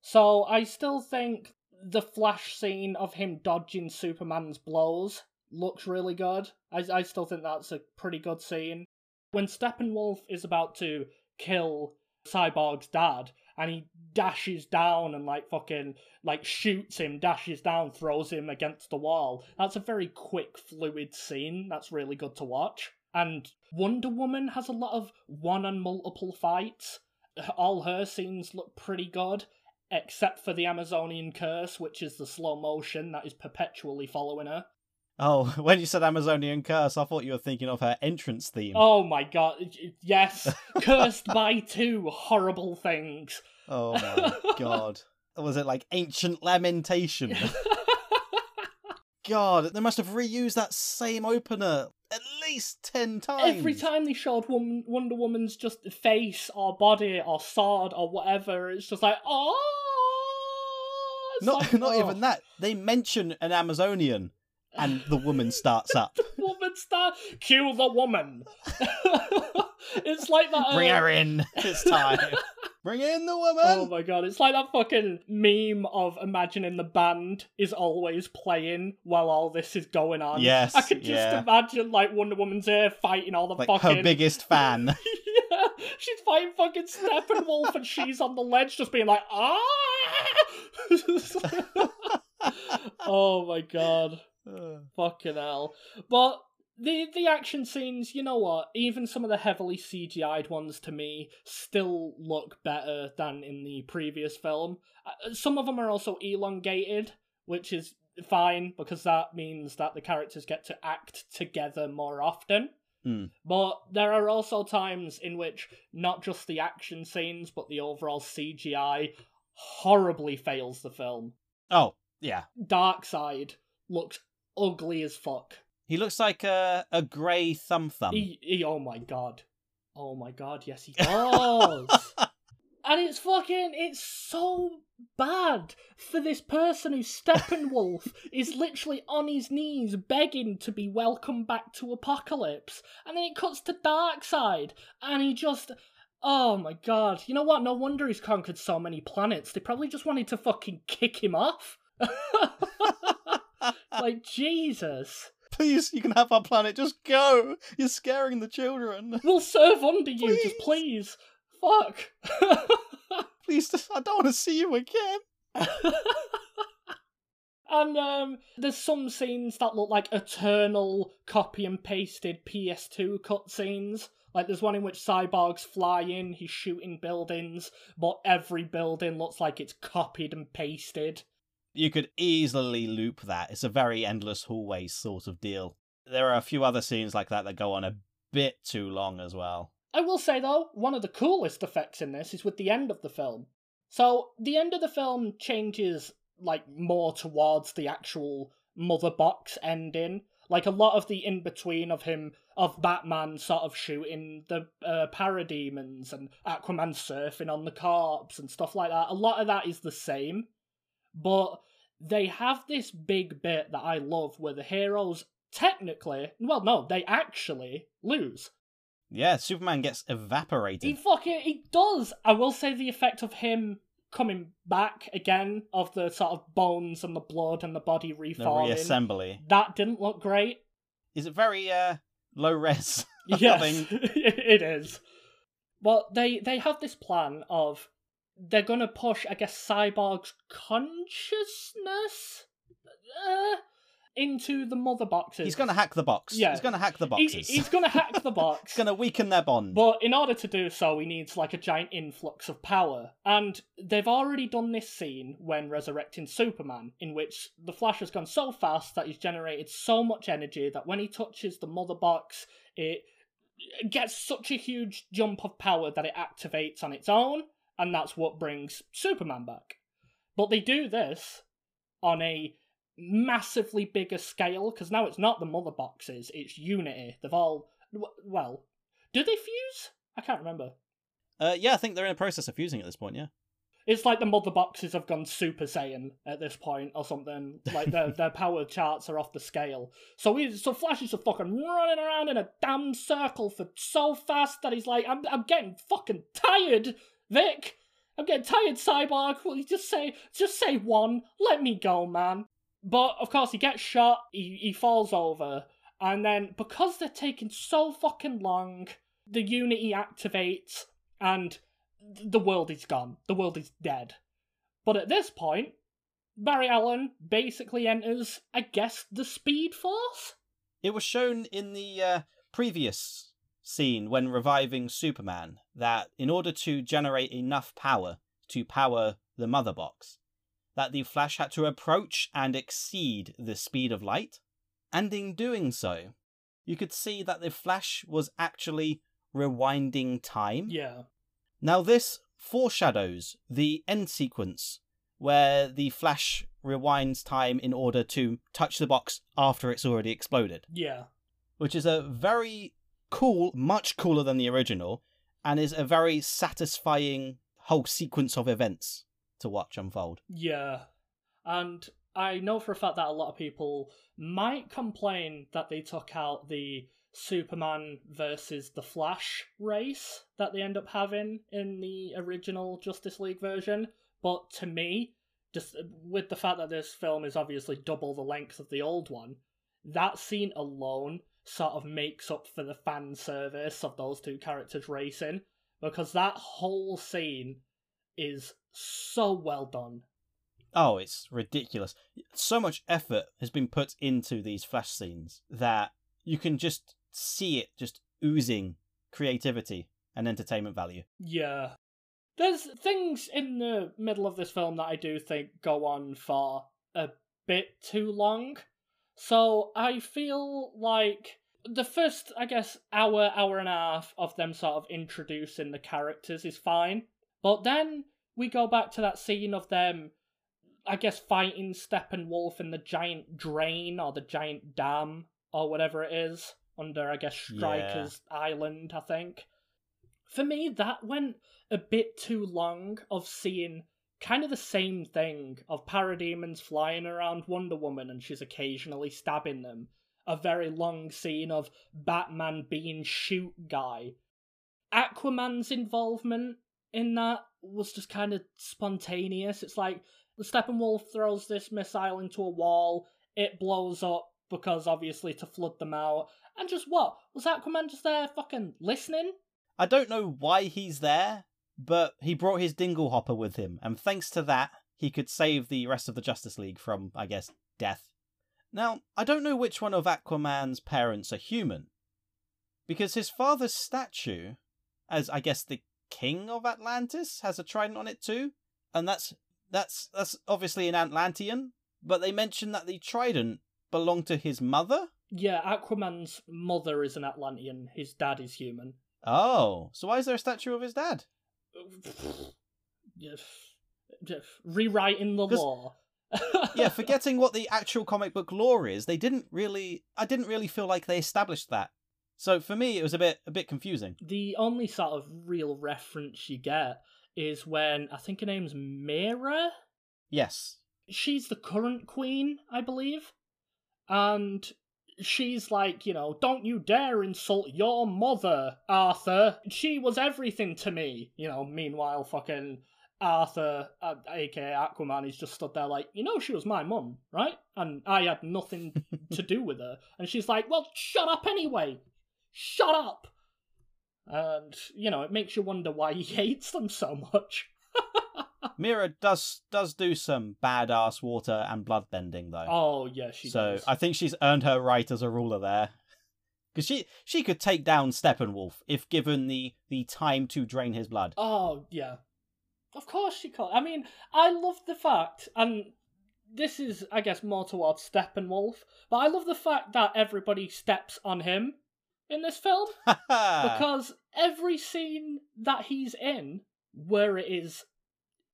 So I still think the flash scene of him dodging Superman's blows looks really good. I, I still think that's a pretty good scene. When Steppenwolf is about to kill Cyborg's dad, and he dashes down and like fucking like shoots him, dashes down, throws him against the wall. That's a very quick, fluid scene. That's really good to watch. And Wonder Woman has a lot of one and multiple fights. All her scenes look pretty good, except for the Amazonian curse, which is the slow motion that is perpetually following her. Oh, when you said Amazonian curse, I thought you were thinking of her entrance theme. Oh my god, yes. Cursed by two horrible things. Oh my god. Was it like ancient lamentation? god, they must have reused that same opener at least 10 times. Every time they showed Wonder Woman's just face or body or sword or whatever, it's just like, oh! Not, like, not oh. even that. They mention an Amazonian and the woman starts up. the woman start cue the woman. it's like that. Bring uh, her in. It's time. Bring in the woman. Oh my god, it's like that fucking meme of imagining the band is always playing while all this is going on. Yes, I could just yeah. imagine like Wonder Woman's here fighting all the like fucking her biggest fan. yeah, she's fighting fucking Steppenwolf and she's on the ledge just being like, ah! oh my god. Fucking hell. But the the action scenes, you know what? Even some of the heavily CGI'd ones to me still look better than in the previous film. Uh, Some of them are also elongated, which is fine because that means that the characters get to act together more often. Hmm. But there are also times in which not just the action scenes, but the overall CGI horribly fails the film. oh, yeah. Darkseid looks ugly as fuck. He looks like a, a grey thumb thumb. He, he, oh my god. Oh my god, yes he does. and it's fucking, it's so bad for this person who Steppenwolf is literally on his knees begging to be welcomed back to Apokolips. And then it cuts to Darkseid, and he just. Oh my god. You know what? No wonder he's conquered so many planets. They probably just wanted to fucking kick him off. like, Jesus. Please, you can have our planet. Just go. You're scaring the children. We'll serve under you, just please. Fuck. Please, just, I don't want to see you again. and um, there's some scenes that look like eternal copy and pasted PS2 cutscenes. Like there's one in which Cyborg's fly in, he's shooting buildings, but every building looks like it's copied and pasted. You could easily loop that. It's a very endless hallway sort of deal. There are a few other scenes like that that go on a bit too long as well. I will say though, one of the coolest effects in this is with the end of the film. So the end of the film changes like more towards the actual mother box ending. Like a lot of the in between of him of Batman sort of shooting the uh, parademons and Aquaman surfing on the corpse and stuff like that. A lot of that is the same, but they have this big bit that I love where the heroes technically, well, no, they actually lose. Yeah, Superman gets He evaporated. fucking he does. I will say the effect of him coming back again of the sort of bones and the blood and the body The reassembly. that didn't look great. Is it very uh, low res? Yes, it is. But they they have this plan of they're gonna push, I guess, Cyborg's consciousness uh, into the mother boxes. He's going to hack the box. Yeah. He's going to hack the He- boxes. he's gonna hack the box. He's going to weaken their bond. But in order to do so, he needs like a giant influx of power. And they've already done this scene when resurrecting Superman, in which the Flash has gone so fast that he's generated so much energy that when he touches the mother box, it gets such a huge jump of power that it activates on its own, and that's what brings Superman back. But they do this on a massively bigger scale because now it's not the mother boxes, it's Unity. They've all well, do they fuse? I can't remember. Uh, yeah, I think they're in the process of fusing at this point, yeah. It's like the mother boxes have gone Super Saiyan at this point or something. Like their their power charts are off the scale. So he so Flash is fucking running around in a damn circle for so fast that he's like, I'm I'm getting fucking tired, Vic. I'm getting tired, Cyborg. Will you just say just say one? Let me go, man. But of course he gets shot, he, he falls over, and then because they're taking so fucking long, the Unity activates and the world is gone. The world is dead. But at this point, Barry Allen basically enters, I guess, the Speed Force? It was shown in the uh, previous scene when reviving Superman that in order to generate enough power to power the mother box, that the Flash had to approach and exceed the speed of light. And in doing so, you could see that the Flash was actually rewinding time. Yeah. Now, this foreshadows the end sequence where the Flash rewinds time in order to touch the box after it's already exploded, Yeah. which is a very cool, much cooler than the original, and is a very satisfying whole sequence of events to watch unfold. Yeah. And I know for a fact that a lot of people might complain that they took out the Superman versus the Flash race that they end up having in the original Justice League version. But to me, just uh, with the fact that this film is obviously double the length of the old one, that scene alone sort of makes up for the fan service of those two characters racing because that whole scene is so well done. Oh, it's ridiculous. So much effort has been put into these flash scenes that you can just see it just oozing creativity and entertainment value. Yeah. There's things in the middle of this film that I do think go on for a bit too long. So I feel like the first, I guess, hour, hour and a half of them sort of introducing the characters is fine. But then we go back to that scene of them, I guess, fighting Steppenwolf in the giant drain or the giant dam or whatever it is under, I guess, Stryker's Island, I think. For me, that went a bit too long of seeing kind of the same thing of parademons flying around Wonder Woman and she's occasionally stabbing them. A very long scene of Batman being shoot guy. Aquaman's involvement in that was just kind of spontaneous. It's like the Steppenwolf throws this missile into a wall, it blows up because obviously to flood them out. And just what? Was Aquaman just there fucking listening? I don't know why he's there, but he brought his dingle hopper with him, and thanks to that, he could save the rest of the Justice League from, I guess, death. Now, I don't know which one of Aquaman's parents are human, because his father's statue, as I guess the king of Atlantis, has a trident on it too, and that's that's that's obviously an Atlantean, but they mention that the trident belonged to his mother. Yeah, Aquaman's mother is an Atlantean, his dad is human. Oh, so why is there a statue of his dad? Yes. Rewriting the law. yeah, forgetting what the actual comic book lore is, they didn't really. I didn't really feel like they established that. So for me, it was a bit a bit confusing. The only sort of real reference you get is when I think her name's Mera. Yes. She's the current queen, I believe. And she's like, you know, don't you dare insult your mother, Arthur. She was everything to me. You know, meanwhile, fucking Arthur, uh, aka Aquaman, is just stood there like, you know, she was my mum, right? And I had nothing to do with her. And she's like, well, shut up anyway. Shut up. And, you know, it makes you wonder why he hates them so much. Mera does does do some badass water and blood bending though. Oh, yeah, she does. so does. I think she's earned her right as a ruler there. Because she she could take down Steppenwolf if given the the time to drain his blood. Oh, yeah. Of course she could. I mean, I love the fact, and this is, I guess, more towards Steppenwolf, but I love the fact that everybody steps on him in this film because every scene that he's in, where it is,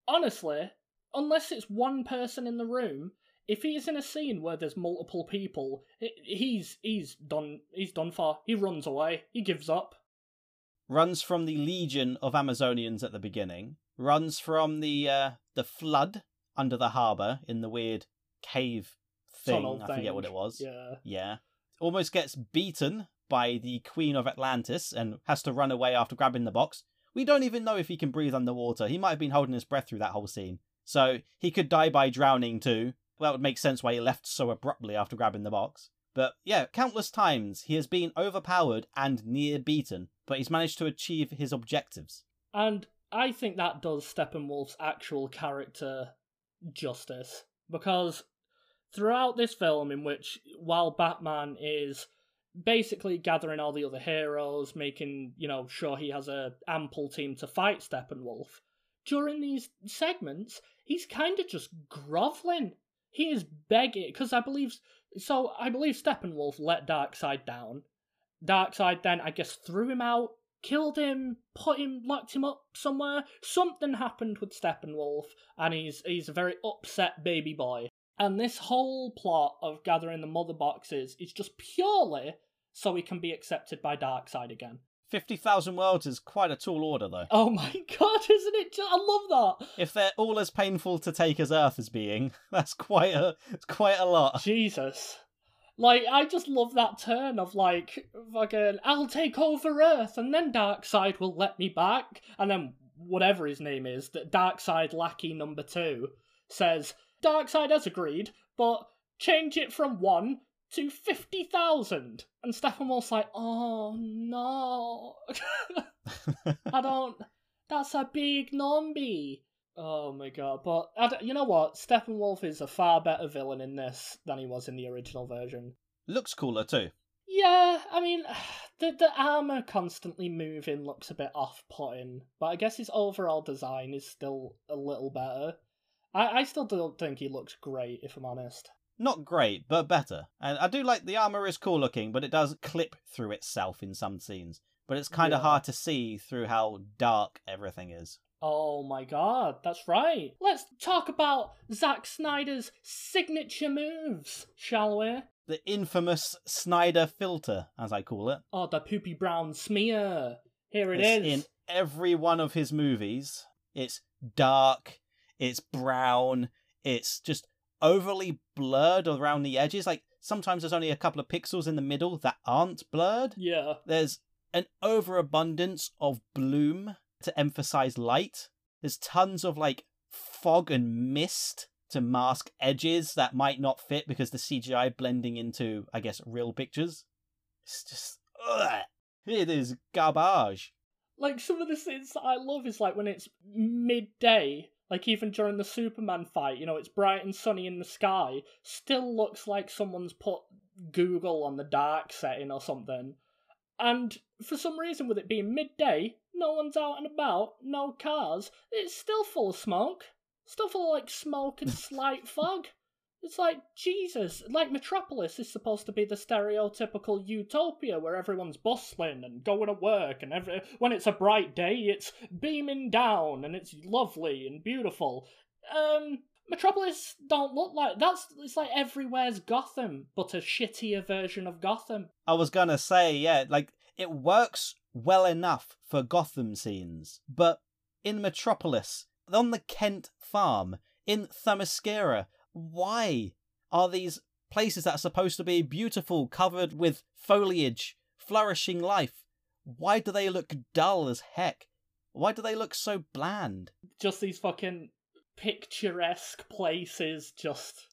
honestly, unless it's one person in the room, if he's in a scene where there's multiple people, he's he's done he's done for. He runs away. He gives up. runs from the legion of Amazonians at the beginning, runs from the uh, the flood under the harbour in the weird cave thing. Tunnel I forget what it was. Yeah. Yeah. Almost gets beaten by the Queen of Atlantis and has to run away after grabbing the box. We don't even know if he can breathe underwater. He might have been holding his breath through that whole scene. So he could die by drowning too. Well, that would make sense why he left so abruptly after grabbing the box. But yeah, countless times he has been overpowered and near beaten, but he's managed to achieve his objectives. And I think that does Steppenwolf's actual character justice. Because throughout this film, in which while Batman is basically gathering all the other heroes, making, you know, sure he has a ample team to fight Steppenwolf, during these segments, he's kind of just groveling. He is begging, because I believe, so I believe Steppenwolf let Darkseid down. Darkseid then, I guess, threw him out, killed him, put him, locked him up somewhere. Something happened with Steppenwolf, and he's he's a very upset baby boy. And this whole plot of gathering the mother boxes is just purely so he can be accepted by Darkseid again. 50,000 worlds is quite a tall order, though. Oh my god, isn't it? Just, I love that. If they're all as painful to take as Earth as being, that's quite a, it's quite a lot. Jesus. Like, I just love that turn of like, fucking, I'll take over Earth and then Darkseid will let me back. And then whatever his name is, that Darkseid lackey number two says, Darkseid has agreed, but change it from one to 50,000. And Steppenwolf's like, oh no. I don't, that's a big numby. Oh my god! But I you know what? Steppenwolf is a far better villain in this than he was in the original version. Looks cooler too. Yeah, I mean, the the armor constantly moving looks a bit off-putting, but I guess his overall design is still a little better. I I still don't think he looks great, if I'm honest. Not great, but better. And I do like the armor is cool looking, but it does clip through itself in some scenes. But it's kind of Yeah. hard to see through how dark everything is. Oh my god, that's right. Let's talk about Zack Snyder's signature moves, shall we? The infamous Snyder filter, as I call it. Oh, the poopy brown smear. Here it it's is. in every one of his movies. It's dark, it's brown, it's just overly blurred around the edges. Like sometimes there's only a couple of pixels in the middle that aren't blurred. Yeah. There's an overabundance of bloom to emphasize light. There's tons of like fog and mist to mask edges that might not fit because the CGI blending into, I guess, real pictures. It's just, ugh, it is garbage. Like some of the scenes that I love is like when it's midday, like even during the Superman fight, you know, it's bright and sunny in the sky, still looks like someone's put Google on the dark setting or something. And for some reason, with it being midday, no one's out and about, no cars, it's still full of smoke. Still full of like smoke and slight fog. It's like, Jesus, like Metropolis is supposed to be the stereotypical utopia where everyone's bustling and going to work, and every, when it's a bright day, it's beaming down and it's lovely and beautiful. Um, Metropolis don't look like that's. It's like everywhere's Gotham, but a shittier version of Gotham. I was gonna say, yeah, like it works well enough for Gotham scenes, but in Metropolis, on the Kent farm, in Themyscira, why are these places that are supposed to be beautiful, covered with foliage, flourishing life, why do they look dull as heck? Why do they look so bland? Just these fucking picturesque places just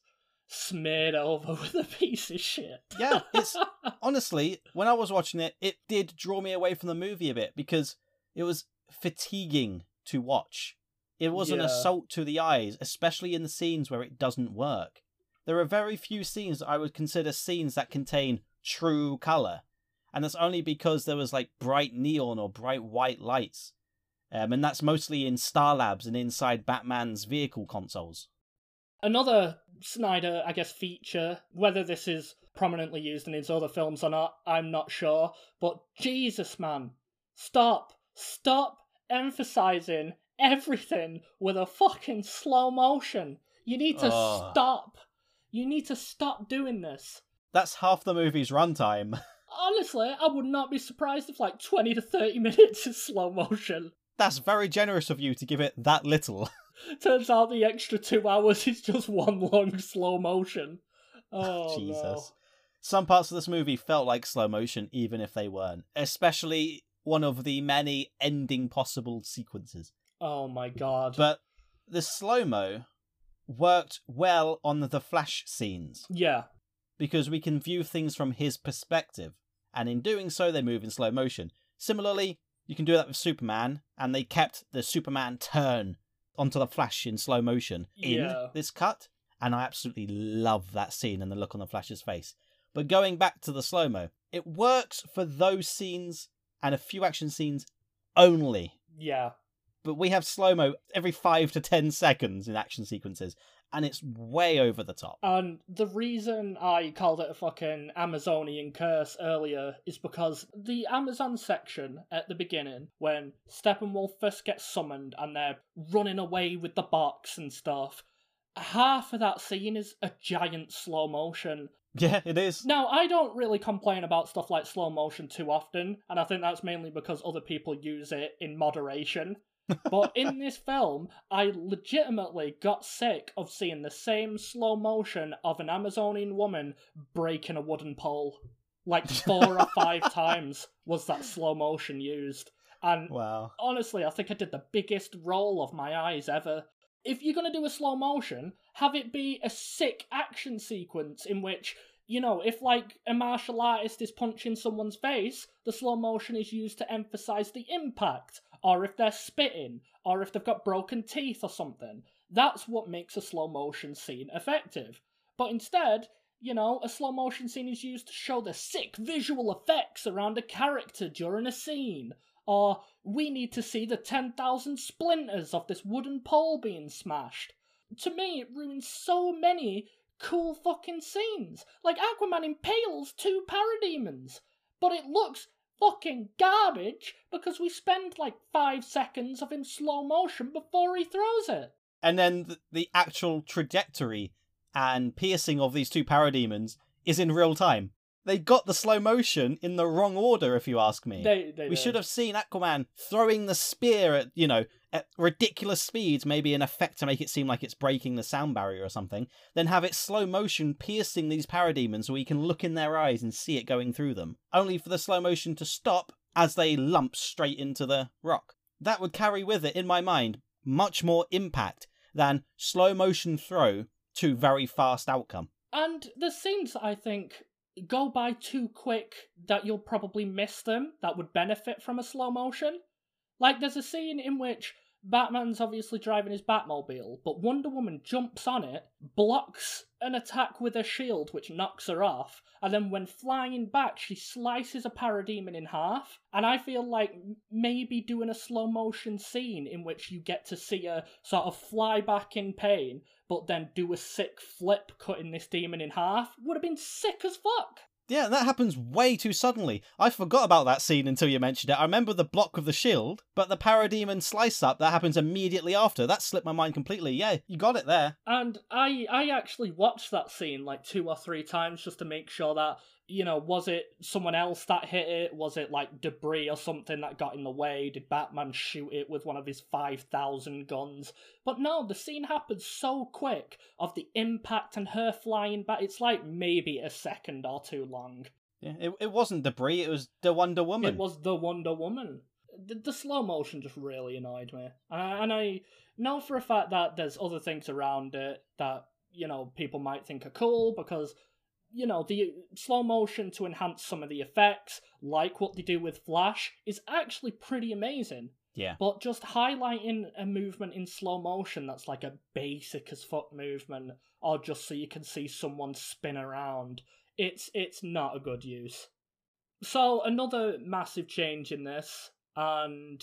smeared over with a piece of shit. Yeah, it's honestly, when I was watching it, it did draw me away from the movie a bit because it was fatiguing to watch. It was an assault to the eyes, especially in the scenes where it doesn't work. There are very few scenes that I would consider scenes that contain true colour, and that's only because there was like bright neon or bright white lights. Um, and that's mostly in Star Labs and inside Batman's vehicle consoles. Another Snyder, I guess, feature, whether this is prominently used in his other films or not, I'm not sure. But Jesus, man, stop, stop emphasizing everything with a fucking slow motion. You need to Ugh. stop. You need to stop doing this. That's half the movie's runtime. Honestly, I would not be surprised if like 20 to 30 minutes is slow motion. That's very generous of you to give it that little. Turns out the extra two hours is just one long slow motion. Oh Jesus. no. Some parts of this movie felt like slow motion, even if they weren't. Especially one of the many ending possible sequences. Oh my god. But the slow mo worked well on the flash scenes yeah. because we can view things from his perspective, and in doing so, they move in slow motion. Similarly, you can do that with Superman, and they kept the Superman turn onto the Flash in slow motion in Yeah. this cut, and I absolutely love that scene and the look on the Flash's face. But going back to the slow mo, it works for those scenes and a few action scenes only. Yeah. But we have slow mo every five to ten seconds in action sequences, and it's way over the top. And the reason I called it a fucking Amazonian curse earlier is because the Amazon section at the beginning, when Steppenwolf first gets summoned and they're running away with the box and stuff, half of that scene is a giant slow motion. Yeah, it is. Now, I don't really complain about stuff like slow motion too often, and I think that's mainly because other people use it in moderation. But in this film, I legitimately got sick of seeing the same slow motion of an Amazonian woman breaking a wooden pole. Like four or five times was that slow motion used. And Wow. honestly, I think I did the biggest roll of my eyes ever. If you're gonna do a slow motion, have it be a sick action sequence in which, you know, if like a martial artist is punching someone's face, the slow motion is used to emphasize the impact, or if they're spitting, or if they've got broken teeth or something. That's what makes a slow motion scene effective. But instead, you know, a slow motion scene is used to show the sick visual effects around a character during a scene. Or we need to see the 10,000 splinters of this wooden pole being smashed. To me, it ruins so many cool fucking scenes. Like Aquaman impales two parademons, but it looks fucking garbage because we spend like five seconds of him slow motion before he throws it. And then th- the actual trajectory and piercing of these two parademons is in real time. They got the slow motion in the wrong order, if you ask me. They, they we should have seen Aquaman throwing the spear at, you know, at ridiculous speeds, maybe in effect to make it seem like it's breaking the sound barrier or something, then have it slow motion piercing these parademons so we can look in their eyes and see it going through them, only for the slow motion to stop as they lump straight into the rock. That would carry with it, in my mind, much more impact than slow motion throw to very fast outcome. And the scenes, I think, go by too quick that you'll probably miss them that would benefit from a slow motion. Like, there's a scene in which Batman's obviously driving his Batmobile, but Wonder Woman jumps on it, blocks an attack with her shield, which knocks her off, and then when flying back, she slices a parademon in half. And I feel like maybe doing a slow motion scene in which you get to see her sort of fly back in pain, but then do a sick flip cutting this demon in half would have been sick as fuck. Yeah, that happens way too suddenly. I forgot about that scene until you mentioned it. I remember the block of the shield, but the parademon slice up that happens immediately after. That slipped my mind completely. Yeah, you got it there. And I I actually watched that scene like two or three times just to make sure that you know was it someone else that hit it? Was it like debris or something that got in the way? Did Batman shoot it with one of his 5000 guns? But no the scene happens so quick of the impact and her flying back. It's like maybe a second or two long. Yeah, it, it wasn't debris, it was the Wonder Woman. it was the Wonder Woman. The, the slow motion just really annoyed me, and I know for a fact that there's other things around it that you know people might think are cool because you know the slow motion to enhance some of the effects, like what they do with Flash, is actually pretty amazing. Yeah. But just highlighting a movement in slow motion that's like a basic as fuck movement, or just so you can see someone spin around, it's it's not a good use. So another massive change in this, and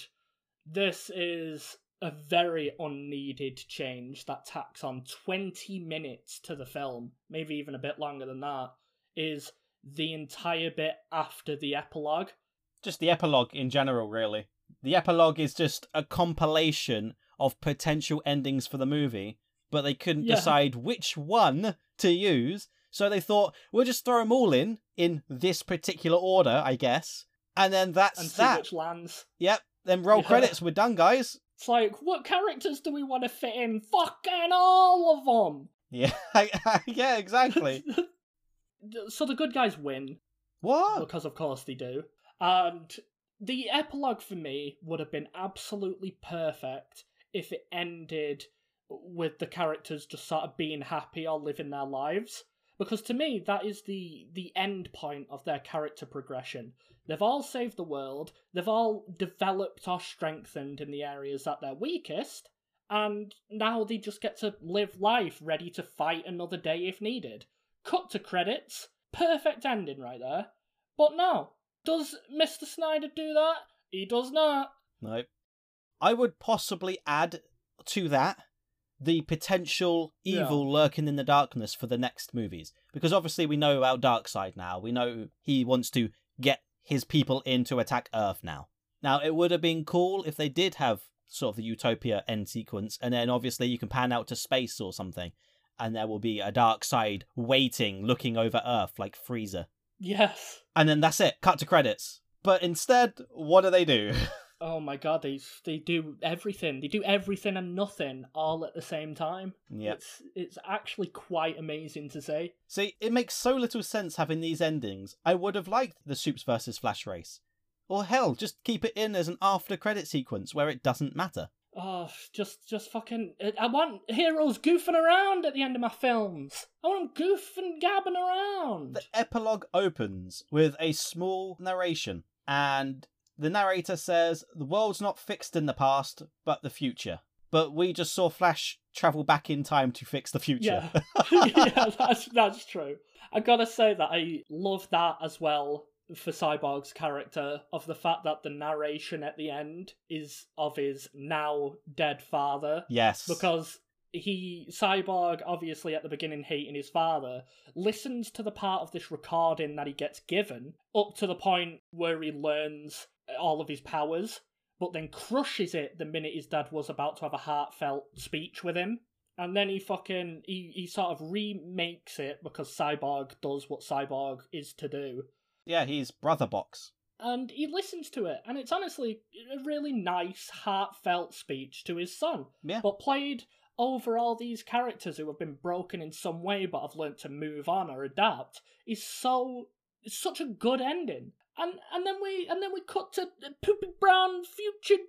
this is a very unneeded change that tacks on 20 minutes to the film, maybe even a bit longer than that, is the entire bit after the epilogue. Just the epilogue in general, really. The epilogue is just a compilation of potential endings for the movie, but they couldn't Yeah. decide which one to use, so they thought, we'll just throw them all in, in this particular order, I guess. And then that's and that. which lands. Yep. Then roll Yeah. credits. We're done, guys. It's like, what characters do we want to fit in? Fucking all of them. Yeah, yeah, exactly. so the good guys win what? because, of course, they do. And the epilogue for me would have been absolutely perfect if it ended with the characters just sort of being happy or living their lives. Because to me, that is the the end point of their character progression. They've all saved the world. They've all developed or strengthened in the areas that they're weakest, and now they just get to live life ready to fight another day if needed. Cut to credits. Perfect ending right there. But no, does Mr. Snyder do that? He does not. No. I would possibly add to that the potential Yeah. evil lurking in the darkness for the next movies. Because obviously we know about Darkseid now. We know he wants to get his people in to attack Earth now. Now, it would have been cool if they did have sort of the Utopia end sequence, and then obviously you can pan out to space or something, and there will be a Darkseid waiting, looking over Earth like Freezer. Yes. And then that's it, cut to credits. But instead, what do they do? Oh my god, they they do everything. They do everything and nothing all at the same time. yep. It's it's actually quite amazing to see. See, it makes so little sense having these endings. I would have liked the Supes versus Flash race. Or hell, just keep it in as an after credit sequence where it doesn't matter. Oh, just just fucking. I want heroes goofing around at the end of my films. I want them goofing, gabbing around. The epilogue opens with a small narration, and the narrator says, The world's not fixed in the past, but the future. But we just saw Flash travel back in time to fix the future. Yeah, yeah, that's that's true. I gotta say that I love that as well for Cyborg's character of the fact that the narration at the end is of his now dead father yes. because he Cyborg obviously at the beginning hating his father listens to the part of this recording that he gets given up to the point where he learns all of his powers but then crushes it the minute his dad was about to have a heartfelt speech with him and then he fucking he, he sort of remakes it because Cyborg does what Cyborg is to do Yeah, he's Brother Box. and he listens to it and it's honestly a really nice heartfelt speech to his son Yeah. but played over all these characters who have been broken in some way but have learnt to move on or adapt is so it's such a good ending and and then we and then we cut to poopy brown future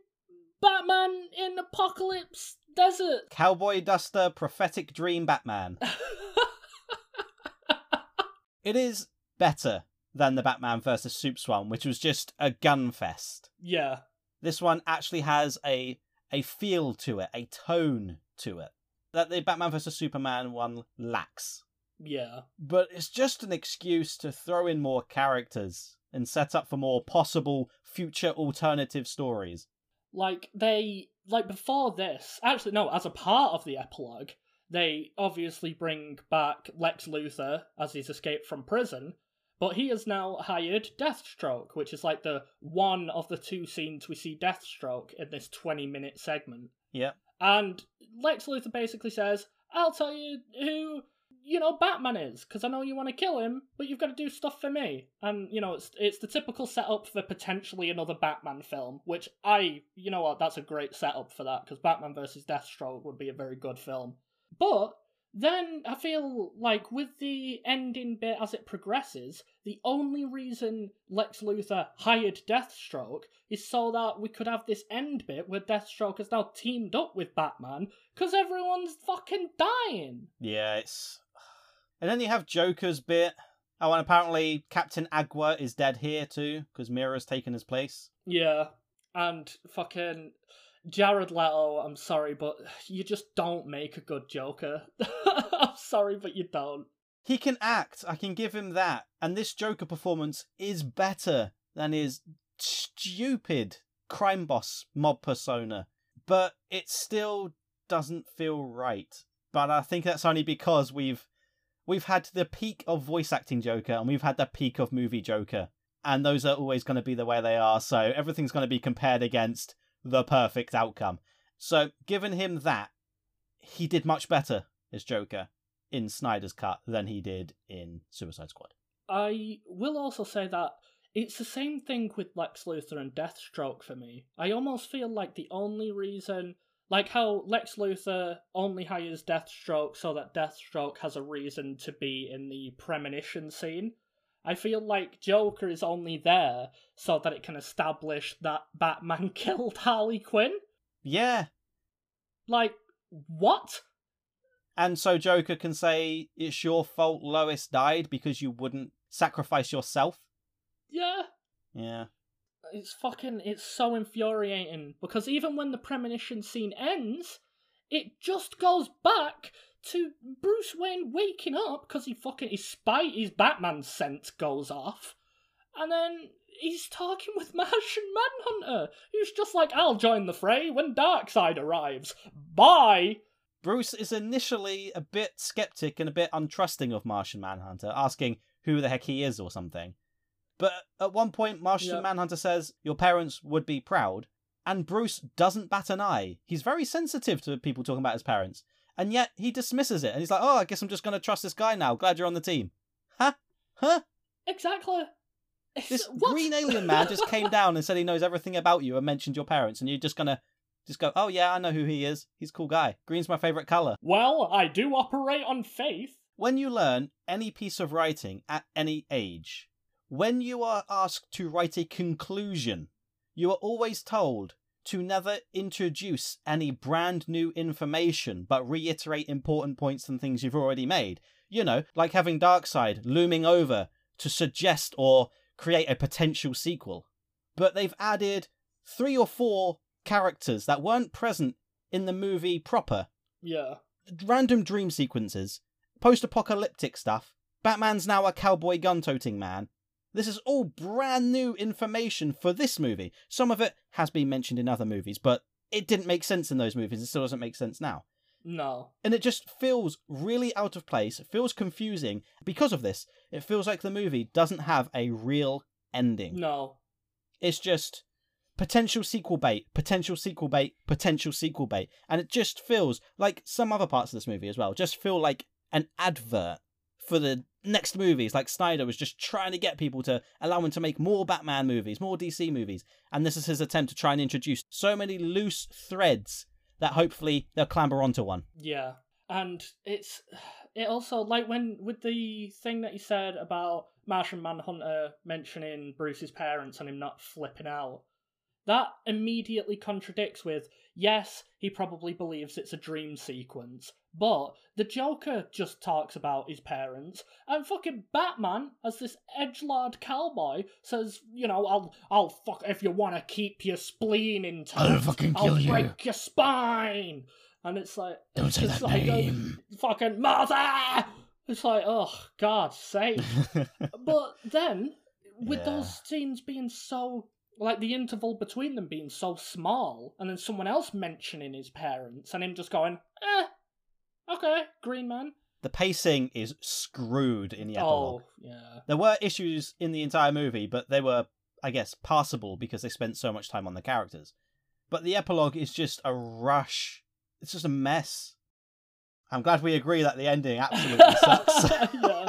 batman in apocalypse desert Cowboy Duster, Prophetic Dream Batman. It is better than the Batman vs. Supes one, which was just a gun fest. yeah This one actually has a a feel to it, a tone to it that the Batman vs Superman one lacks. yeah But it's just an excuse to throw in more characters and set up for more possible future alternative stories. like they like before this actually no as a part of the epilogue they obviously bring back lex luthor as he's escaped from prison but he has now hired deathstroke which is like the one of the two scenes we see deathstroke in this 20 minute segment Yeah. and lex luthor basically says i'll tell you who you know batman is because i know you want to kill him but you've got to do stuff for me and you know it's it's the typical setup for potentially another batman film which i you know what that's a great setup for that because batman versus deathstroke would be a very good film but then i feel like with the ending bit as it progresses the only reason lex luthor hired deathstroke is so that we could have this end bit where deathstroke has now teamed up with batman because everyone's fucking dying Yeah, it's. And then you have Joker's bit. Oh, and apparently Captain Agua is dead here too, because Mera's taken his place. Yeah, and fucking Jared Leto, I'm sorry, but you just don't make a good Joker. I'm sorry, but you don't. He can act, I can give him that. And this Joker performance is better than his stupid crime boss mob persona. But it still doesn't feel right. But I think that's only because we've we've had the peak of voice acting Joker and we've had the peak of movie Joker. And those are always going to be the way they are, so everything's going to be compared against the perfect outcome. So, given him that, he did much better as Joker in Snyder's cut than he did in Suicide Squad. I will also say that it's the same thing with Lex Luthor and Deathstroke for me. I almost feel like the only reason, like how Lex Luthor only hires Deathstroke so that Deathstroke has a reason to be in the premonition scene. I feel like Joker is only there so that it can establish that Batman killed Harley Quinn. Yeah. Like, what? And so Joker can say it's your fault Lois died because you wouldn't sacrifice yourself. Yeah. Yeah. It's fucking, it's so infuriating because even when the premonition scene ends, it just goes back to Bruce Wayne waking up because he fucking, his spy, his Batman scent goes off. And then he's talking with Martian Manhunter, who's just like, I'll join the fray when Darkseid arrives. Bye! Bruce is initially a bit skeptic and a bit untrusting of Martian Manhunter, asking who the heck he is or something. But at one point, Martian Yep. Manhunter says, Your parents would be proud. And Bruce doesn't bat an eye. He's very sensitive to people talking about his parents. And yet he dismisses it. And he's like, Oh, I guess I'm just going to trust this guy now. Glad you're on the team. Huh? Huh? Exactly. This what? green alien man just came down and said he knows everything about you and mentioned your parents. And you're just going to just go, Oh, yeah, I know who he is. He's a cool guy. Green's my favorite color. Well, I do operate on faith. When you learn any piece of writing at any age, when you are asked to write a conclusion, you are always told to never introduce any brand new information but reiterate important points and things you've already made. You know, like having Darkseid looming over to suggest or create a potential sequel. But they've added three or four characters that weren't present in the movie proper Yeah. random dream sequences, post apocalyptic stuff. Batman's now a cowboy gun toting man. This is all brand new information for this movie. Some of it has been mentioned in other movies, but it didn't make sense in those movies. It still doesn't make sense now. No. And it just feels really out of place. It feels confusing. Because of this, it feels like the movie doesn't have a real ending. No. It's just potential sequel bait, potential sequel bait, potential sequel bait. And it just feels like some other parts of this movie as well just feel like an advert for the next movies. Like Snyder was just trying to get people to allow him to make more Batman movies, more DC movies. And this is his attempt to try and introduce so many loose threads that hopefully they'll clamber onto one. Yeah. And it's it also like when with the thing that you said about Martian Manhunter mentioning Bruce's parents and him not flipping out. That immediately contradicts with yes, he probably believes it's a dream sequence, but the Joker just talks about his parents, and fucking Batman, as this edgelord cowboy, says, you know, I'll, I'll fuck if you want to keep your spleen intact, I'll fucking kill I'll you." break your spine, and it's like, Don't say that like, name. fucking Martha. It's like, oh God, sake. but then, with Yeah. those scenes being so like the interval between them being so small, and then someone else mentioning his parents, and him just going, eh, okay, Green Man. the pacing is screwed in the epilogue. Oh, yeah. There were issues in the entire movie, but they were, I guess, passable because they spent so much time on the characters. But the epilogue is just a rush. It's just a mess. I'm glad we agree that the ending absolutely sucks. Yeah.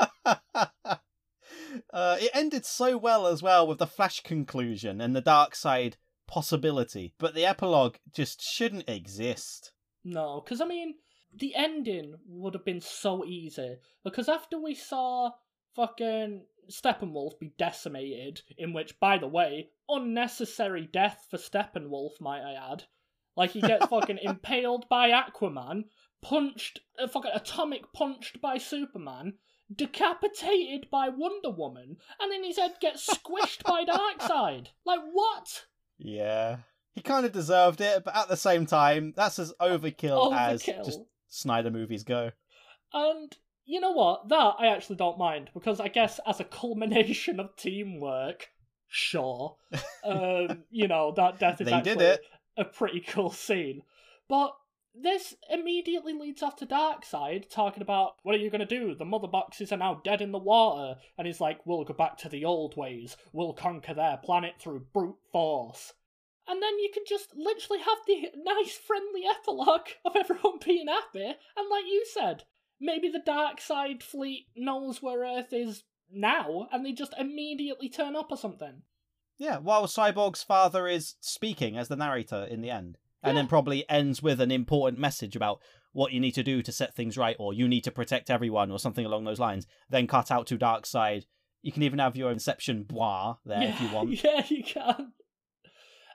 Uh, it ended so well as well with the Flash conclusion and the Darkseid possibility, but the epilogue just shouldn't exist. No, because I mean, the ending would have been so easy. Because after we saw fucking Steppenwolf be decimated, in which, by the way, unnecessary death for Steppenwolf, might I add. Like, he gets fucking impaled by Aquaman, punched, uh, fucking atomic punched by Superman, decapitated by Wonder Woman, and then his head gets squished by Darkseid. Like, what? Yeah. He kind of deserved it, but at the same time, that's as overkill, as just Snyder movies go. And you know what? That I actually don't mind because I guess as a culmination of teamwork, sure, um, you know that death is They did actually it. a pretty cool scene. But this immediately leads off to Darkseid talking about what are you going to do? The mother boxes are now dead in the water, and he's like, "We'll go back to the old ways. We'll conquer their planet through brute force." And then you can just literally have the nice, friendly epilogue of everyone being happy. And like you said, maybe the Darkseid fleet knows where Earth is now, and they just immediately turn up or something. Yeah, while Cyborg's father is speaking as the narrator in the end. And Yeah. then probably ends with an important message about what you need to do to set things right, or you need to protect everyone, or something along those lines. Then cut out to Darkseid You can even have your Inception bois there if you want. Yeah, you can.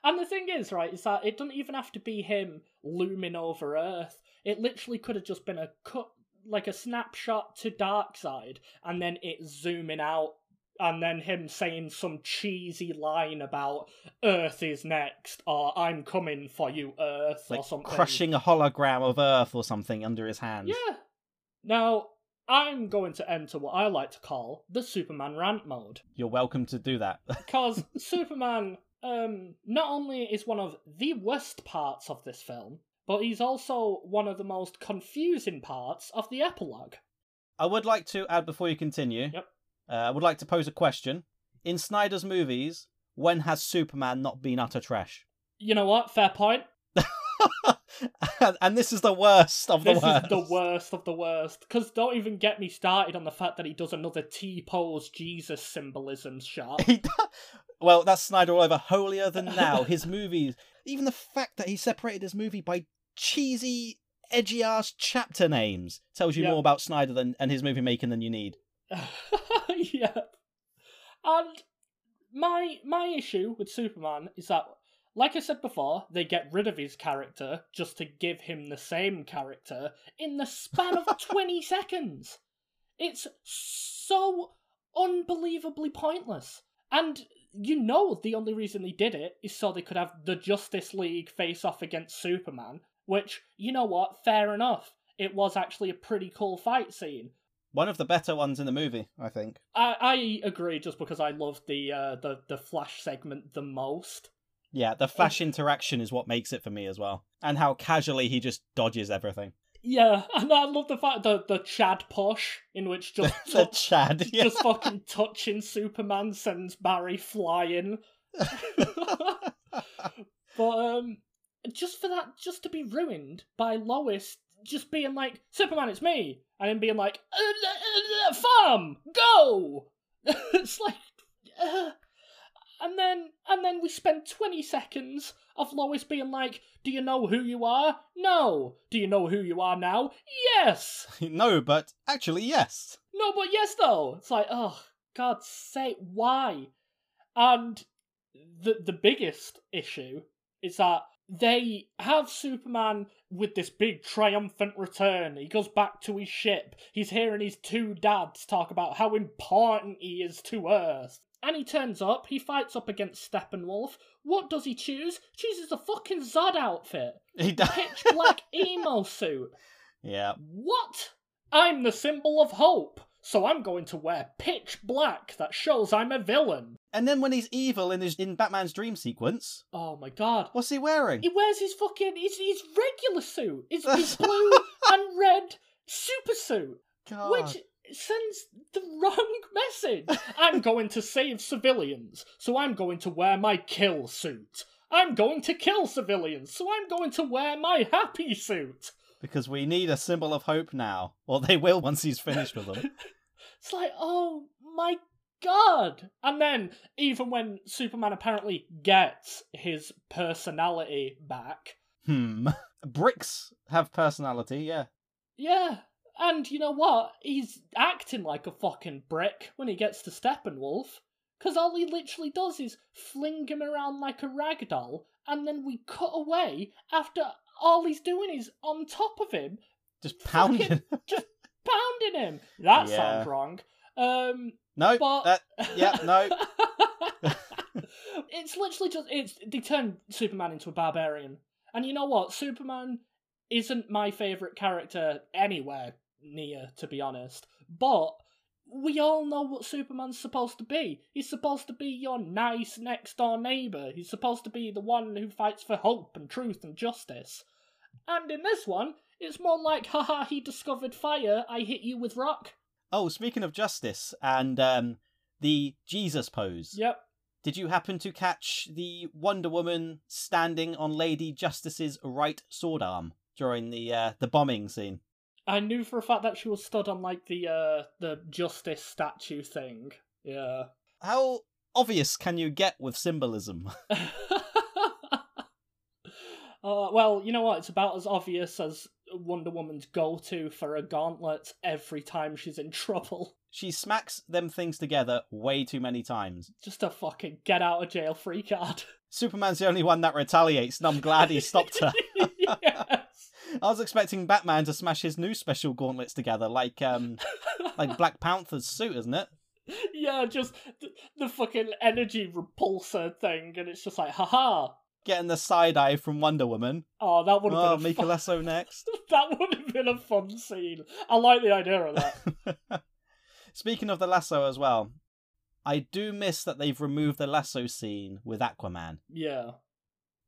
And the thing is, right, is that it doesn't even have to be him looming over Earth. It literally could have just been a cut, like a snapshot to Darkseid and then it zooming out, and then him saying some cheesy line about Earth is next, or I'm coming for you, Earth, or something. crushing a hologram of Earth or something under his hand. Yeah. Now, I'm going to enter what I like to call the Superman rant mode. You're welcome to do that. because Superman um not only is one of the worst parts of this film, but he's also one of the most confusing parts of the epilogue. I would like to add before you continue. Yep. Uh, I would like to pose a question. In Snyder's movies, when has Superman not been utter trash? You know what? Fair point. and, this is the worst of the This worst. is the worst of the worst. Because don't even get me started on the fact that he does another T pose Jesus symbolism shot. He well, that's Snyder all over. Holier than thou. His movies, even the fact that he separated his movie by cheesy, edgy ass chapter names tells you Yeah. more about Snyder than and his movie making than you need. yeah. And my my issue with Superman is that like I said before, they get rid of his character just to give him the same character in the span of 20 seconds. It's so unbelievably pointless. And you know the only reason they did it is so they could have the Justice League face off against Superman, which, you know what, fair enough. It was actually a pretty cool fight scene. One of the better ones in the movie, I think. I, I agree just because I love the uh, the the Flash segment the most. Yeah, the Flash interaction is what makes it for me as well, and how casually he just dodges everything. Yeah, and I love the fact the the Chad posh in which just the tou- Chad. Yeah. just fucking touching Superman sends Barry flying. But um, just for that, just to be ruined by Lois just being like, Superman, it's me, and then being like, uh, uh, uh, farm, go. it's like, uh, and then and then we spend twenty seconds of Lois being like, "Do you know who you are? No. Do you know who you are now? Yes. no, but actually, yes. No, but yes, though. It's like, oh, God's sake, why? And the the biggest issue is that they have Superman with this big triumphant return. He goes back to his ship. He's hearing his two dads talk about how important he is to Earth. And he turns up, he fights up against Steppenwolf. What does he choose? Chooses a fucking Zod outfit. He does. Pitch black emo suit. yeah. What? I'm the symbol of hope, so I'm going to wear pitch black that shows I'm a villain. And then when he's evil in his in Batman's dream sequence, Oh my god. what's he wearing? He wears his fucking his, his regular suit. His, his blue and red super suit. God. Which sends the wrong message. I'm going to save civilians, so I'm going to wear my kill suit. I'm going to kill civilians, so I'm going to wear my happy suit. Because we need a symbol of hope now, or they will once he's finished with them. It's like, oh my god! And then, even when Superman apparently gets his personality back, hmm. Bricks have personality, yeah. yeah, and you know what? He's acting like a fucking brick when he gets to Steppenwolf, because all he literally does is fling him around like a rag doll, and then we cut away after all he's doing is on top of him, Just pounding. Just pounding him. That Yeah. sounds wrong. Um, no, But- that, yeah, no. it's literally just it's they turn Superman into a barbarian. And you know what? Superman isn't my favourite character anywhere near, to be honest. But we all know what Superman's supposed to be. He's supposed to be your nice next door neighbour. He's supposed to be the one who fights for hope and truth and justice. And in this one, it's more like, haha, he discovered fire, I hit you with rock. Oh, speaking of justice and um, the Jesus pose, Yep. did you happen to catch the Wonder Woman standing on Lady Justice's right sword arm during the uh, the bombing scene? I knew for a fact that she was stood on like the uh the justice statue thing. Yeah. How obvious can you get with symbolism? uh, well, you know what? It's about as obvious as Wonder Woman's go to for a gauntlet every time she's in trouble. She smacks them things together way too many times. Just a fucking get out of jail free card. Superman's the only one that retaliates, and I'm glad he stopped her. yes. I was expecting Batman to smash his new special gauntlets together, like um, like Black Panther's suit, isn't it? Yeah, just the, the fucking energy repulsor thing, and it's just like, haha. Getting the side eye from Wonder Woman. Oh, that would have been oh, fun. Oh, been a fun- Michelangelo next. that would have been a fun scene. I like the idea of that. Speaking of the lasso as well, I do miss that they've removed the lasso scene with Aquaman. yeah,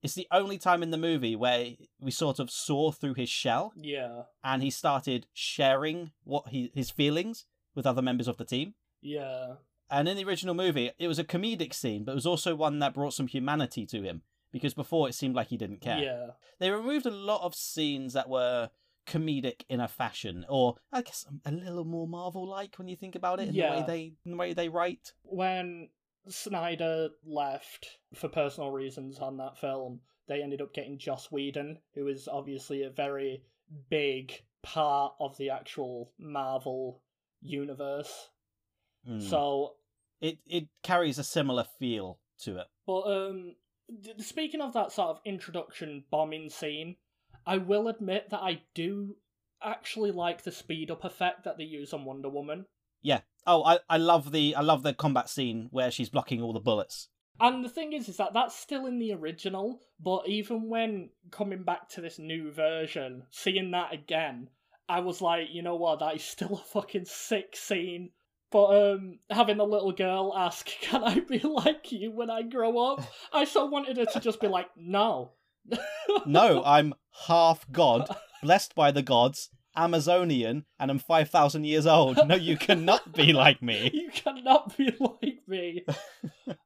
It's the only time in the movie where we sort of saw through his shell yeah, and he started sharing what he his feelings with other members of the team. yeah, And in the original movie, it was a comedic scene, but it was also one that brought some humanity to him because before it seemed like he didn't care. yeah. They removed a lot of scenes that were comedic in a fashion, or I guess a little more Marvel-like when you think about it in the Yeah. way they in the way they write. When Snyder left for personal reasons on that film, they ended up getting Joss Whedon, who is obviously a very big part of the actual Marvel universe. Mm. So it it carries a similar feel to it. But um, speaking of that sort of introduction bombing scene, I will admit that I do actually like the speed up effect that they use on Wonder Woman. Yeah. Oh, I, I love the I love the combat scene where she's blocking all the bullets. And the thing is, is that that's still in the original, but even when coming back to this new version, seeing that again, I was like, you know what, that is still a fucking sick scene. But um, having the little girl ask, "Can I be like you when I grow up?" I so wanted her to just be like, "No, No, I'm half god, blessed by the gods, Amazonian, and I'm five thousand years old. No, you cannot be like me. you cannot be like me.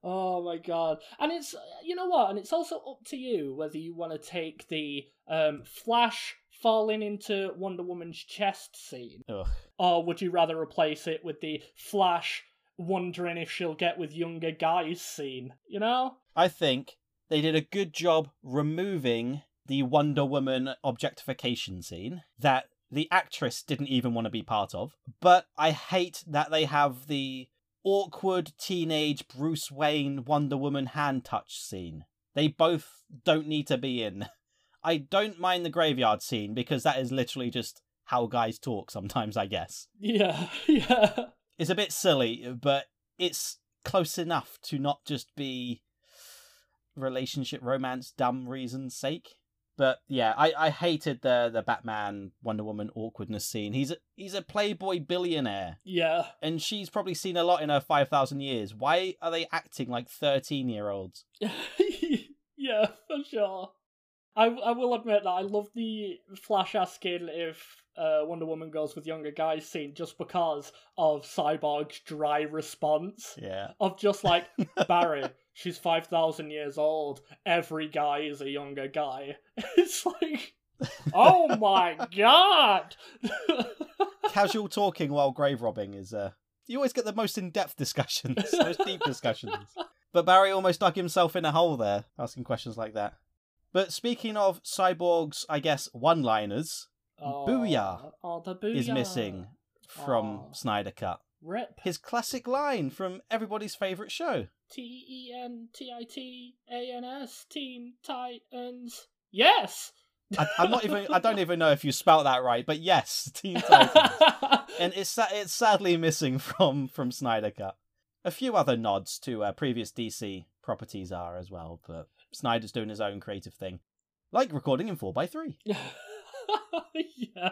oh my god. And it's you know what? And it's also up to you whether you want to take the um Flash falling into Wonder Woman's chest scene Ugh. or would you rather replace it with the Flash wondering if she'll get with younger guys scene, you know? I think they did a good job removing the Wonder Woman objectification scene that the actress didn't even want to be part of. But I hate that they have the awkward teenage Bruce Wayne Wonder Woman hand touch scene. They both don't need to be in. I don't mind the graveyard scene because that is literally just how guys talk sometimes, I guess. Yeah, yeah. It's a bit silly, but it's close enough to not just be relationship romance dumb reasons sake. But yeah, I, I hated the the Batman Wonder Woman awkwardness scene. He's a, he's a playboy billionaire, Yeah. and she's probably seen a lot in her five thousand years. Why are they acting like thirteen year olds? yeah, for sure. I I will admit that I love the Flash asking if uh, Wonder Woman goes with younger guys scene just because of Cyborg's dry response Yeah, of just like Barry, she's five thousand years old. Every guy is a younger guy. It's like, oh my god. casual talking while grave robbing is uh you always get the most in-depth discussions most deep discussions but barry almost dug himself in a hole there asking questions like that but speaking of cyborg's i guess one-liners Oh, Booyah Oh, booyah is missing from Aw. snyder cut Rip. his classic line from everybody's favorite show T E N T I T A N S Teen Titans. Yes. I, i'm not even i don't even know if you spelt that right but yes teen titans and it's it's sadly missing from from Snyder Cut. A few other nods to uh, previous DC properties are as well, but Snyder's doing his own creative thing, like recording in four x three. yeah.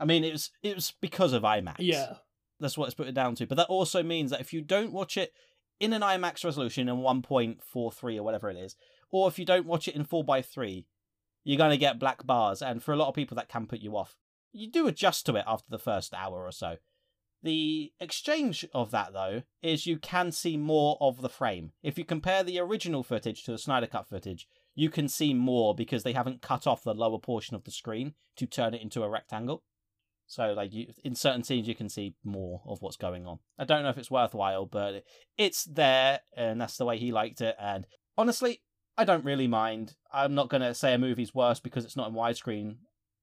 I mean, it was it was because of IMAX. Yeah. that's what it's put it down to. But that also means that if you don't watch it in an IMAX resolution in one point four three or whatever it is, or if you don't watch it in four x three, you're gonna get black bars, and for a lot of people that can put you off. You do adjust to it after the first hour or so. The exchange of that, though, is you can see more of the frame. If you compare the original footage to the Snyder Cut footage, you can see more because they haven't cut off the lower portion of the screen to turn it into a rectangle. So like you, in certain scenes, you can see more of what's going on. I don't know if it's worthwhile, but it's there, and that's the way he liked it. And honestly, I don't really mind. I'm not gonna say a movie's worse because it's not in widescreen.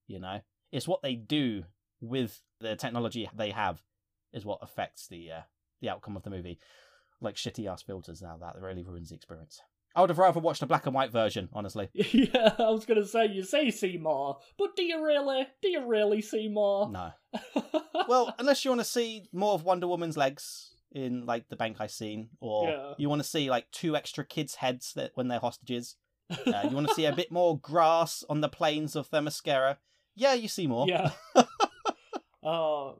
You know, it's what they do with the technology they have is what affects the uh, the outcome of the movie. Like shitty ass filters now that really ruins the experience. I would have rather watched a black and white version, honestly. Yeah, I was gonna say you say see more, but do you really? Do you really see more? No. well, unless you want to see more of Wonder Woman's legs in like the bank I scene, or Yeah. you want to see like two extra kids' heads that when they're hostages. Uh, you want to see a bit more grass on the plains of Themyscira. Yeah, you see more. Yeah. um,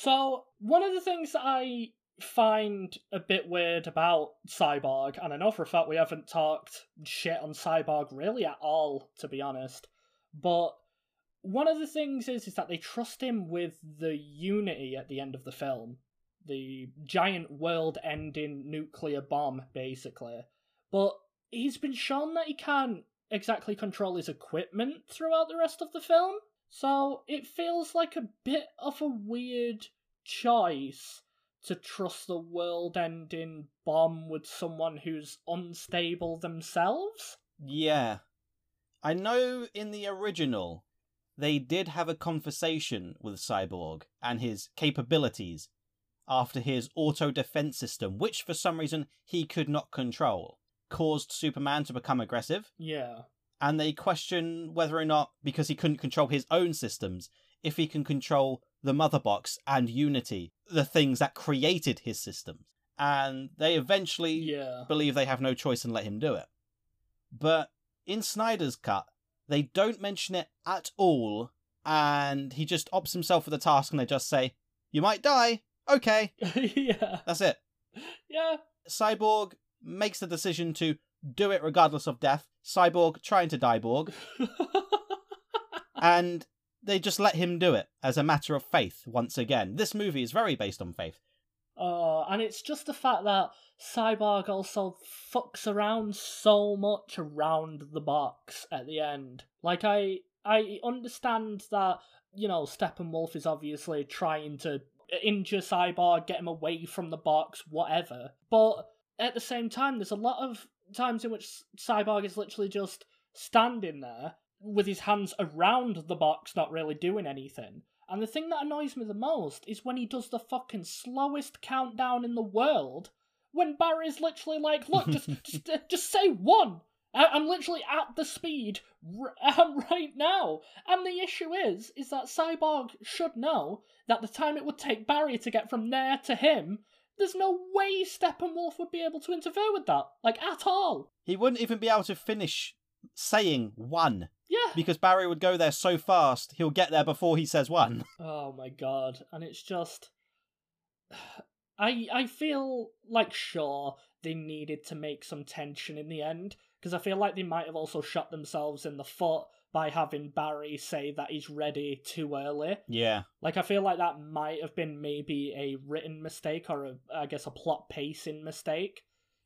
so one of the things I find a bit weird about Cyborg, and I know for a fact we haven't talked shit on Cyborg really at all, to be honest, but one of the things is is that they trust him with the Unity at the end of the film, the giant world-ending nuclear bomb, basically. But he's been shown that he can't exactly control his equipment throughout the rest of the film. So it feels like a bit of a weird choice to trust the world ending bomb with someone who's unstable themselves. Yeah. I know in the original, they did have a conversation with Cyborg and his capabilities after his auto defense system, which for some reason he could not control, caused Superman to become aggressive. Yeah. And they question whether or not, because he couldn't control his own systems, if he can control the Mother Box and Unity, the things that created his systems. And they eventually Yeah. believe they have no choice and let him do it. But in Snyder's cut, they don't mention it at all, and he just opts himself for the task and they just say, You might die. Okay, yeah. that's it. Yeah. Cyborg makes the decision to do it regardless of death. Cyborg trying to dieborg, and they just let him do it as a matter of faith once again. This movie is very based on faith. Uh, and it's just the fact that Cyborg also fucks around so much around the box at the end. Like I I understand that, you know, Steppenwolf is obviously trying to injure Cyborg, get him away from the box, whatever. But at the same time, there's a lot of times in which Cyborg is literally just standing there with his hands around the box, not really doing anything. And the thing that annoys me the most is when he does the fucking slowest countdown in the world. When Barry's literally like, "Look, just just, uh, just say one." I- I'm literally at the speed r- um, right now, and the issue is, is that Cyborg should know that the time it would take Barry to get from there to him, there's no way Steppenwolf would be able to interfere with that, like at all. He wouldn't even be able to finish saying one Yeah. because Barry would go there so fast, he'll get there before he says one. Oh my god, and it's just I I feel like sure they needed to make some tension in the end because I feel like they might have also shot themselves in the foot by having Barry say that he's ready too early. Yeah. Like I feel like that might have been maybe a written mistake or a I guess a plot pacing mistake.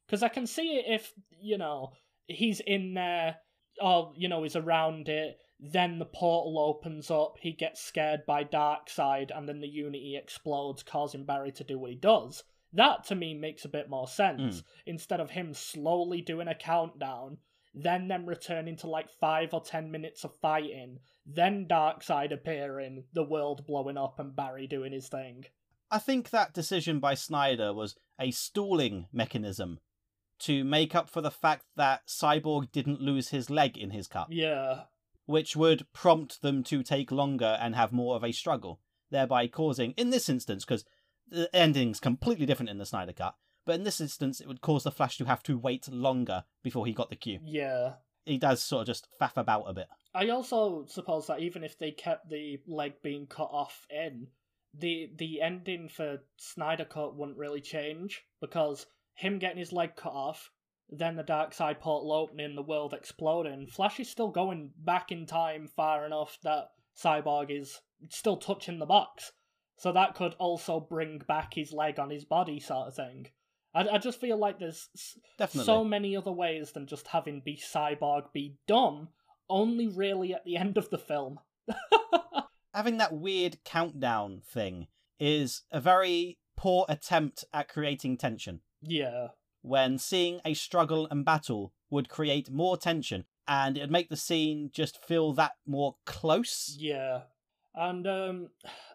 Cuz I can see it if, you know, he's in there or you know, he's around it, then the portal opens up, he gets scared by Darkseid and then the Unity explodes causing Barry to do what he does. That to me makes a bit more sense hmm. instead of him slowly doing a countdown then them returning to like five or ten minutes of fighting, then Darkseid appearing, the world blowing up, and Barry doing his thing. I think that decision by Snyder was a stalling mechanism to make up for the fact that Cyborg didn't lose his leg in his cut, Yeah, which would prompt them to take longer and have more of a struggle, thereby causing, in this instance, because the ending's completely different in the Snyder cut, but in this instance, it would cause the Flash to have to wait longer before he got the cue. yeah. He does sort of just faff about a bit. I also suppose that even if they kept the leg being cut off in, the the ending for Snyder Cut wouldn't really change because him getting his leg cut off, then the Darkseid portal opening, the world exploding, Flash is still going back in time far enough that Cyborg is still touching the box. So that could also bring back his leg on his body, sort of thing. I, I just feel like there's Definitely. so many other ways than just having be Cyborg be dumb, only really at the end of the film. having that weird countdown thing is a very poor attempt at creating tension. Yeah. When seeing a struggle and battle would create more tension and it'd make the scene just feel that more close. Yeah. And um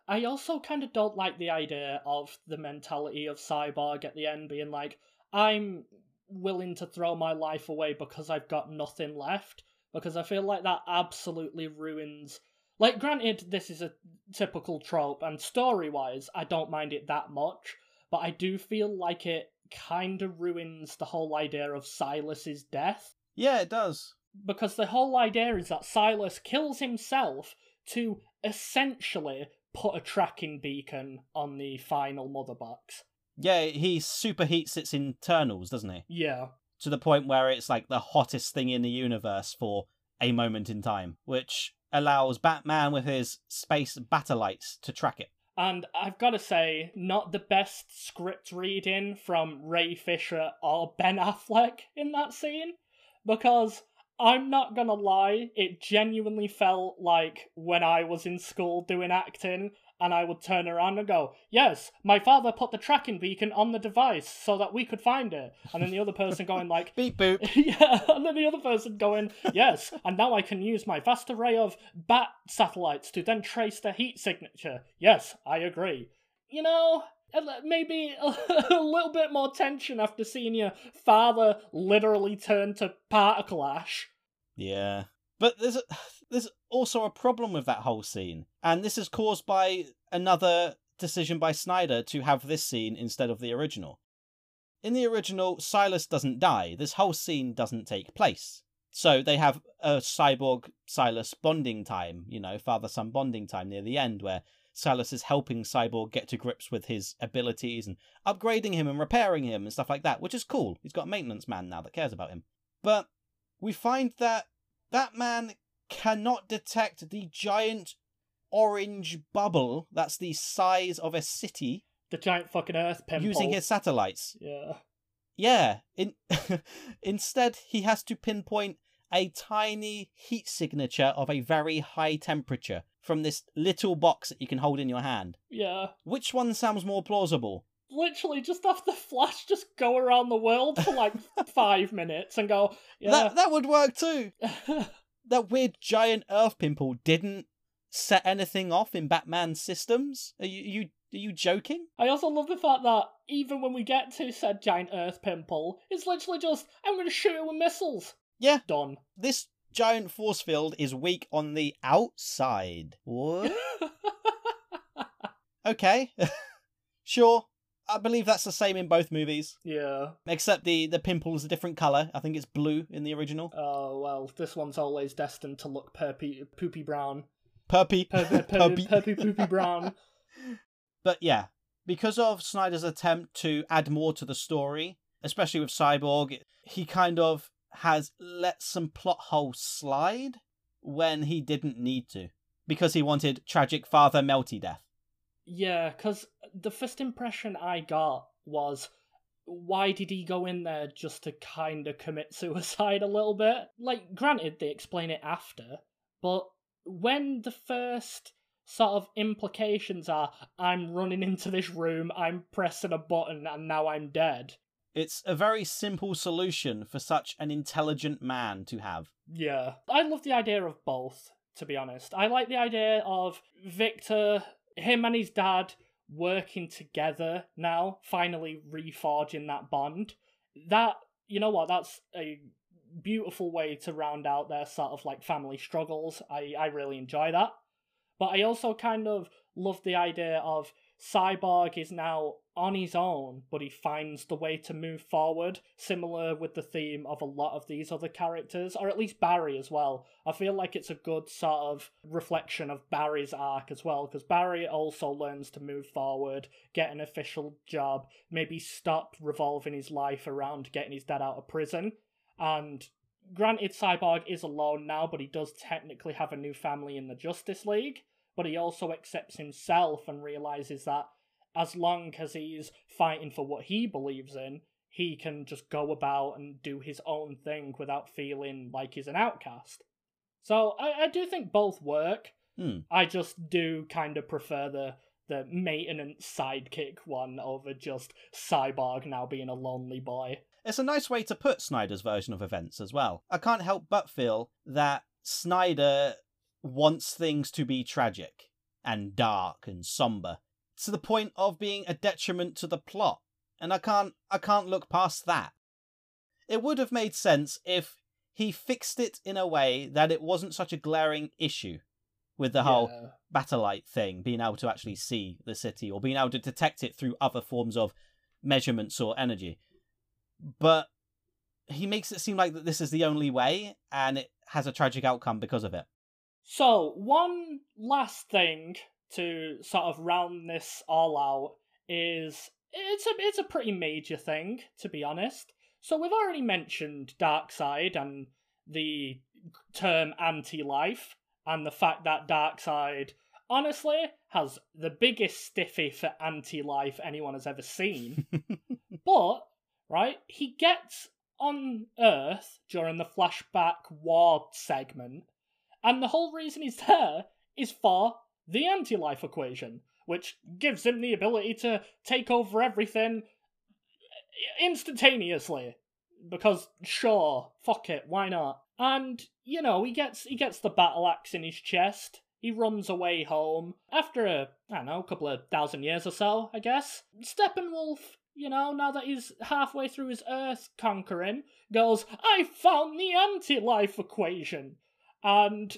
I also kind of don't like the idea of the mentality of Cyborg at the end being like, I'm willing to throw my life away because I've got nothing left. Because I feel like that absolutely ruins. Like, granted, this is a typical trope, and story wise, I don't mind it that much, but I do feel like it kind of ruins the whole idea of Silas's death. Yeah, it does. Because the whole idea is that Silas kills himself to essentially put a tracking beacon on the final mother box. Yeah, he superheats its internals, doesn't he? Yeah. To the point where it's like the hottest thing in the universe for a moment in time, which allows Batman with his space battleites to track it. And I've got to say, not the best script reading from Ray Fisher or Ben Affleck in that scene, because I'm not gonna lie, it genuinely felt like when I was in school doing acting, and I would turn around and go, Yes, my father put the tracking beacon on the device so that we could find it. And then the other person going like Beep boop. Yeah, and then the other person going, Yes, and now I can use my vast array of bat satellites to then trace the heat signature. Yes, I agree. You know, maybe a little bit more tension after seeing your father literally turn to particle ash. Yeah. But there's a, there's also a problem with that whole scene, and this is caused by another decision by Snyder to have this scene instead of the original. In the original, Silas doesn't die. This whole scene doesn't take place. So they have a cyborg Silas bonding time, you know, father son bonding time near the end where Silas is helping Cyborg get to grips with his abilities and upgrading him and repairing him and stuff like that, which is cool. He's got a maintenance man now that cares about him. But we find that that man cannot detect the giant orange bubble that's the size of a city. The giant fucking Earth pimple. Using his satellites. Yeah. Yeah. In Instead, he has to pinpoint a tiny heat signature of a very high temperature from this little box that you can hold in your hand. Yeah. Which one sounds more plausible? Literally, just have the Flash just go around the world for like five minutes and go, yeah. That, that would work too. that weird giant Earth pimple didn't set anything off in Batman's systems? Are you, you are you joking? I also love the fact that even when we get to said giant Earth pimple, it's literally just I'm going to shoot it with missiles. Yeah, done. This giant force field is weak on the outside. What? okay. sure. I believe that's the same in both movies. Yeah. Except the the pimple is a different color. I think it's blue in the original. Oh well, this one's always destined to look perpy, poopy brown. Perpy. Per, per, per, perpy poopy brown. But yeah, because of Snyder's attempt to add more to the story, especially with Cyborg, he kind of has let some plot holes slide when he didn't need to because he wanted tragic father melty death. Yeah, because the first impression I got was why did he go in there just to kind of commit suicide a little bit? Like, granted, they explain it after, but when the first sort of implications are I'm running into this room, I'm pressing a button, and now I'm dead. It's a very simple solution for such an intelligent man to have. Yeah. I love the idea of both, to be honest. I like the idea of Victor, him and his dad working together now, finally reforging that bond. That, you know what, that's a beautiful way to round out their sort of like family struggles. I, I really enjoy that. But I also kind of love the idea of Cyborg is now on his own, but he finds the way to move forward, similar with the theme of a lot of these other characters, or at least Barry as well. I feel like it's a good sort of reflection of Barry's arc as well, because Barry also learns to move forward, get an official job, maybe stop revolving his life around getting his dad out of prison, and granted, Cyborg is alone now, but he does technically have a new family in the Justice League. But he also accepts himself and realizes that as long as he's fighting for what he believes in, he can just go about and do his own thing without feeling like he's an outcast. So I, I do think both work. Hmm. I just do kind of prefer the the maintenance sidekick one over just Cyborg now being a lonely boy. It's a nice way to put Snyder's version of events as well. I can't help but feel that Snyder wants things to be tragic and dark and somber to the point of being a detriment to the plot. And I can't I can't look past that. It would have made sense if he fixed it in a way that it wasn't such a glaring issue with the whole Yeah. Battlelight thing, being able to actually see the city or being able to detect it through other forms of measurements or energy. But he makes it seem like that this is the only way and it has a tragic outcome because of it. So, one last thing to sort of round this all out is it's a it's a pretty major thing to be honest. So we've already mentioned Darkseid and the term anti-life and the fact that Darkseid honestly has the biggest stiffy for anti-life anyone has ever seen. But, right, he gets on Earth during the flashback war segment, and the whole reason he's there is for the anti life equation, which gives him the ability to take over everything instantaneously. Because sure, fuck it, why not? And you know, he gets he gets the battle axe in his chest. He runs away home after a I don't know, a couple of thousand years or so, I guess. Steppenwolf, you know, now that he's halfway through his Earth conquering, goes, "I found the anti-life equation," and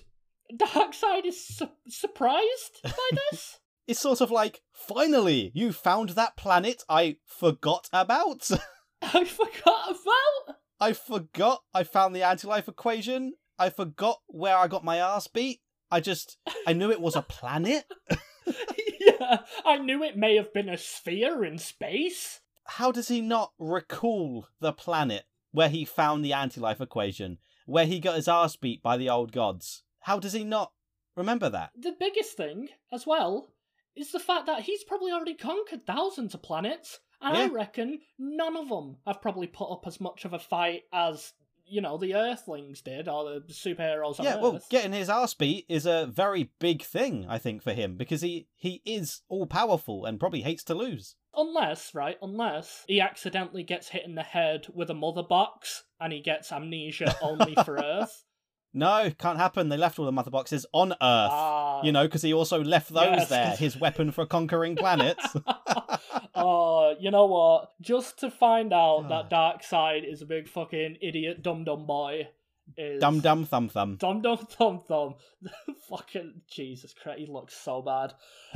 Darkseid is su- surprised by this. It's sort of like, finally, you found that planet I forgot about. I forgot about. I forgot I found the anti life equation. I forgot where I got my ass beat. I just, I knew it was a planet. yeah, I knew it may have been a sphere in space. How does he not recall the planet where he found the anti life equation, where he got his ass beat by the old gods? How does he not remember that? The biggest thing, as well, is the fact that he's probably already conquered thousands of planets, and I reckon none of them have probably put up as much of a fight as, you know, the Earthlings did, or the superheroes yeah, Earth. well, getting his ass beat is a very big thing, I think, for him, because he, he is all powerful and probably hates to lose. Unless, right, unless he accidentally gets hit in the head with a mother box and he gets amnesia only for Earth. No, can't happen. They left all the mother boxes on Earth. Ah. you know, because he also left those Yes, there, 'cause- his weapon for conquering planets. oh, you know what? Just to find out that Darkseid is a big fucking idiot dum dum boy is dum dum thumb thumb. Dum dum thumb thumb. Fucking Jesus Christ, he looks so bad.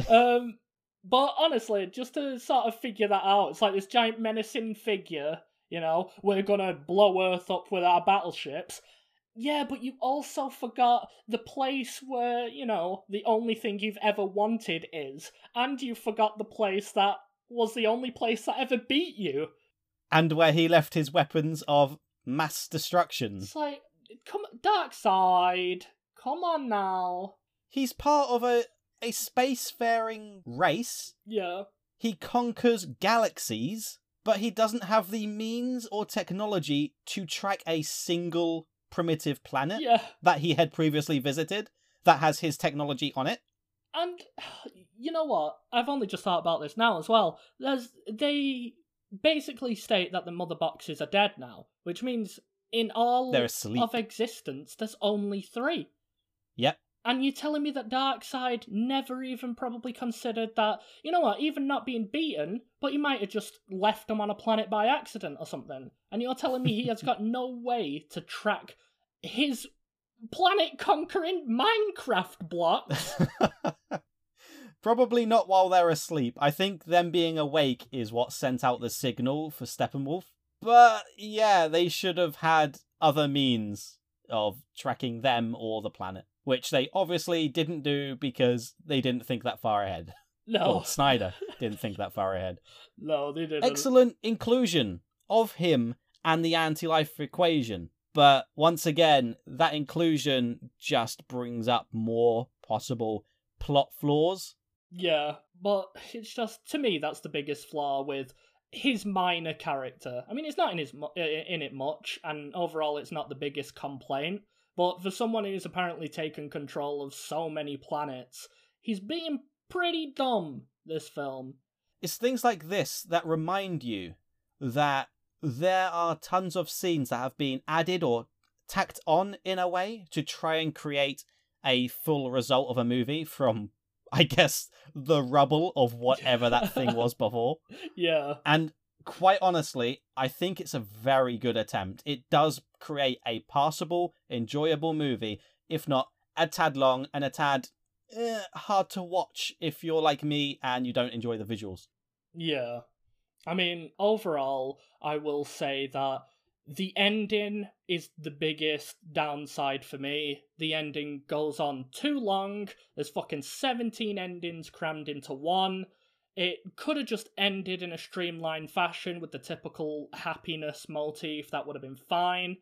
Um, but honestly, just to sort of figure that out, it's like this giant menacing figure. You know, we're gonna blow Earth up with our battleships. Yeah, but you also forgot the place where you know the only thing you've ever wanted is, and you forgot the place that was the only place that ever beat you. And where he left his weapons of mass destruction. It's like, come, Darkseid, come on now. He's part of a, a spacefaring race. Yeah. He conquers galaxies, but he doesn't have the means or technology to track a single primitive planet Yeah, that he had previously visited that has his technology on it. and you know what? I've only just thought about this now as well. There's they basically state that the mother boxes are dead now, which means in all of existence, there's only three. Yep. And you're telling me that Darkseid never even probably considered that, you know what, even not being beaten, but he might have just left them on a planet by accident or something. And you're telling me he has got no way to track his planet conquering Minecraft blocks? Probably not while they're asleep. I think them being awake is what sent out the signal for Steppenwolf. But yeah, they should have had other means of tracking them or the planet, which they obviously didn't do because they didn't think that far ahead. No. Or Snyder didn't think that far ahead. No, they didn't. Excellent inclusion of him and the anti life equation. But once again, that inclusion just brings up more possible plot flaws. Yeah, but it's just to me that's the biggest flaw with his minor character. I mean, it's not in his in it much, and overall, it's not the biggest complaint. But for someone who's apparently taken control of so many planets, he's being pretty dumb, this film. It's things like this that remind you that there are tons of scenes that have been added or tacked on in a way to try and create a full result of a movie from I guess the rubble of whatever that thing was before. Yeah. And quite honestly, I think it's a very good attempt. It does create a passable, enjoyable movie, if not a tad long and a tad eh, hard to watch if you're like me and you don't enjoy the visuals. Yeah. I mean, overall, I will say that the ending is the biggest downside for me. The ending goes on too long. There's fucking 17 endings crammed into one. It could have just ended in a streamlined fashion with the typical happiness motif, that would have been fine.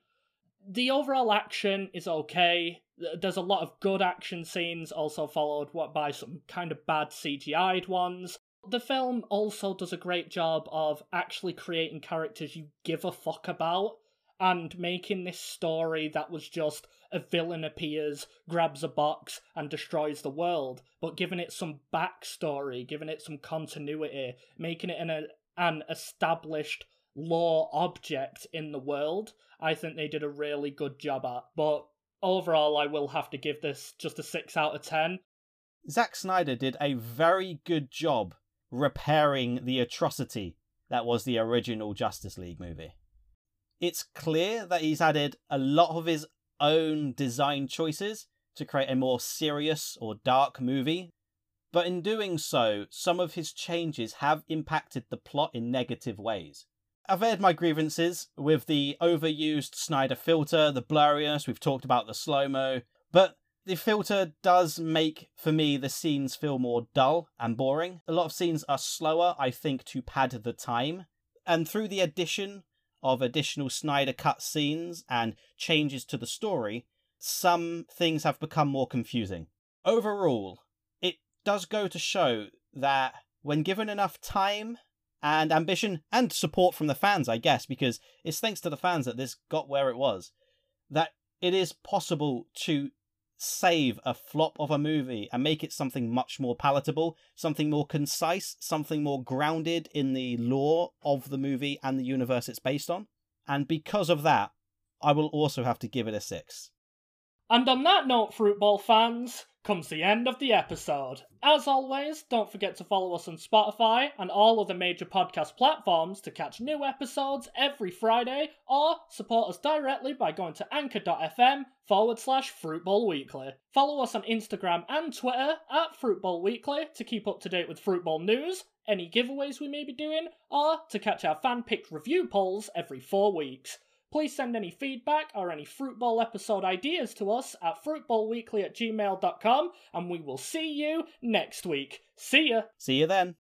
The overall action is okay. There's a lot of good action scenes, also followed by some kind of bad CGI'd ones. The film also does a great job of actually creating characters you give a fuck about and making this story that was just a villain appears, grabs a box, and destroys the world, but giving it some backstory, giving it some continuity, making it an, an established lore object in the world, I think they did a really good job at. But overall, I will have to give this just a 6 out of 10. Zack Snyder did a very good job repairing the atrocity that was the original Justice League movie. It's clear that he's added a lot of his own design choices to create a more serious or dark movie, but in doing so, some of his changes have impacted the plot in negative ways. I've aired my grievances with the overused Snyder filter, the blurriness, we've talked about the slow mo, but the filter does make, for me, the scenes feel more dull and boring. A lot of scenes are slower, I think, to pad the time. And through the addition of additional Snyder cut scenes and changes to the story, some things have become more confusing. Overall, it does go to show that when given enough time and ambition and support from the fans, I guess, because it's thanks to the fans that this got where it was, that it is possible to save a flop of a movie and make it something much more palatable, something more concise, something more grounded in the lore of the movie and the universe it's based on. And because of that, I will also have to give it a 6. And on that note, Fruitball fans, comes the end of the episode. As always, don't forget to follow us on Spotify and all other major podcast platforms to catch new episodes every Friday, or support us directly by going to anchor.fm forward slash Fruitball Weekly. Follow us on Instagram and Twitter at Fruitball Weekly to keep up to date with Fruitball news, any giveaways we may be doing, or to catch our fan picked review polls every four weeks. Please send any feedback or any Fruitball episode ideas to us at fruitballweekly at gmail.com, and we will see you next week. See ya! See you then.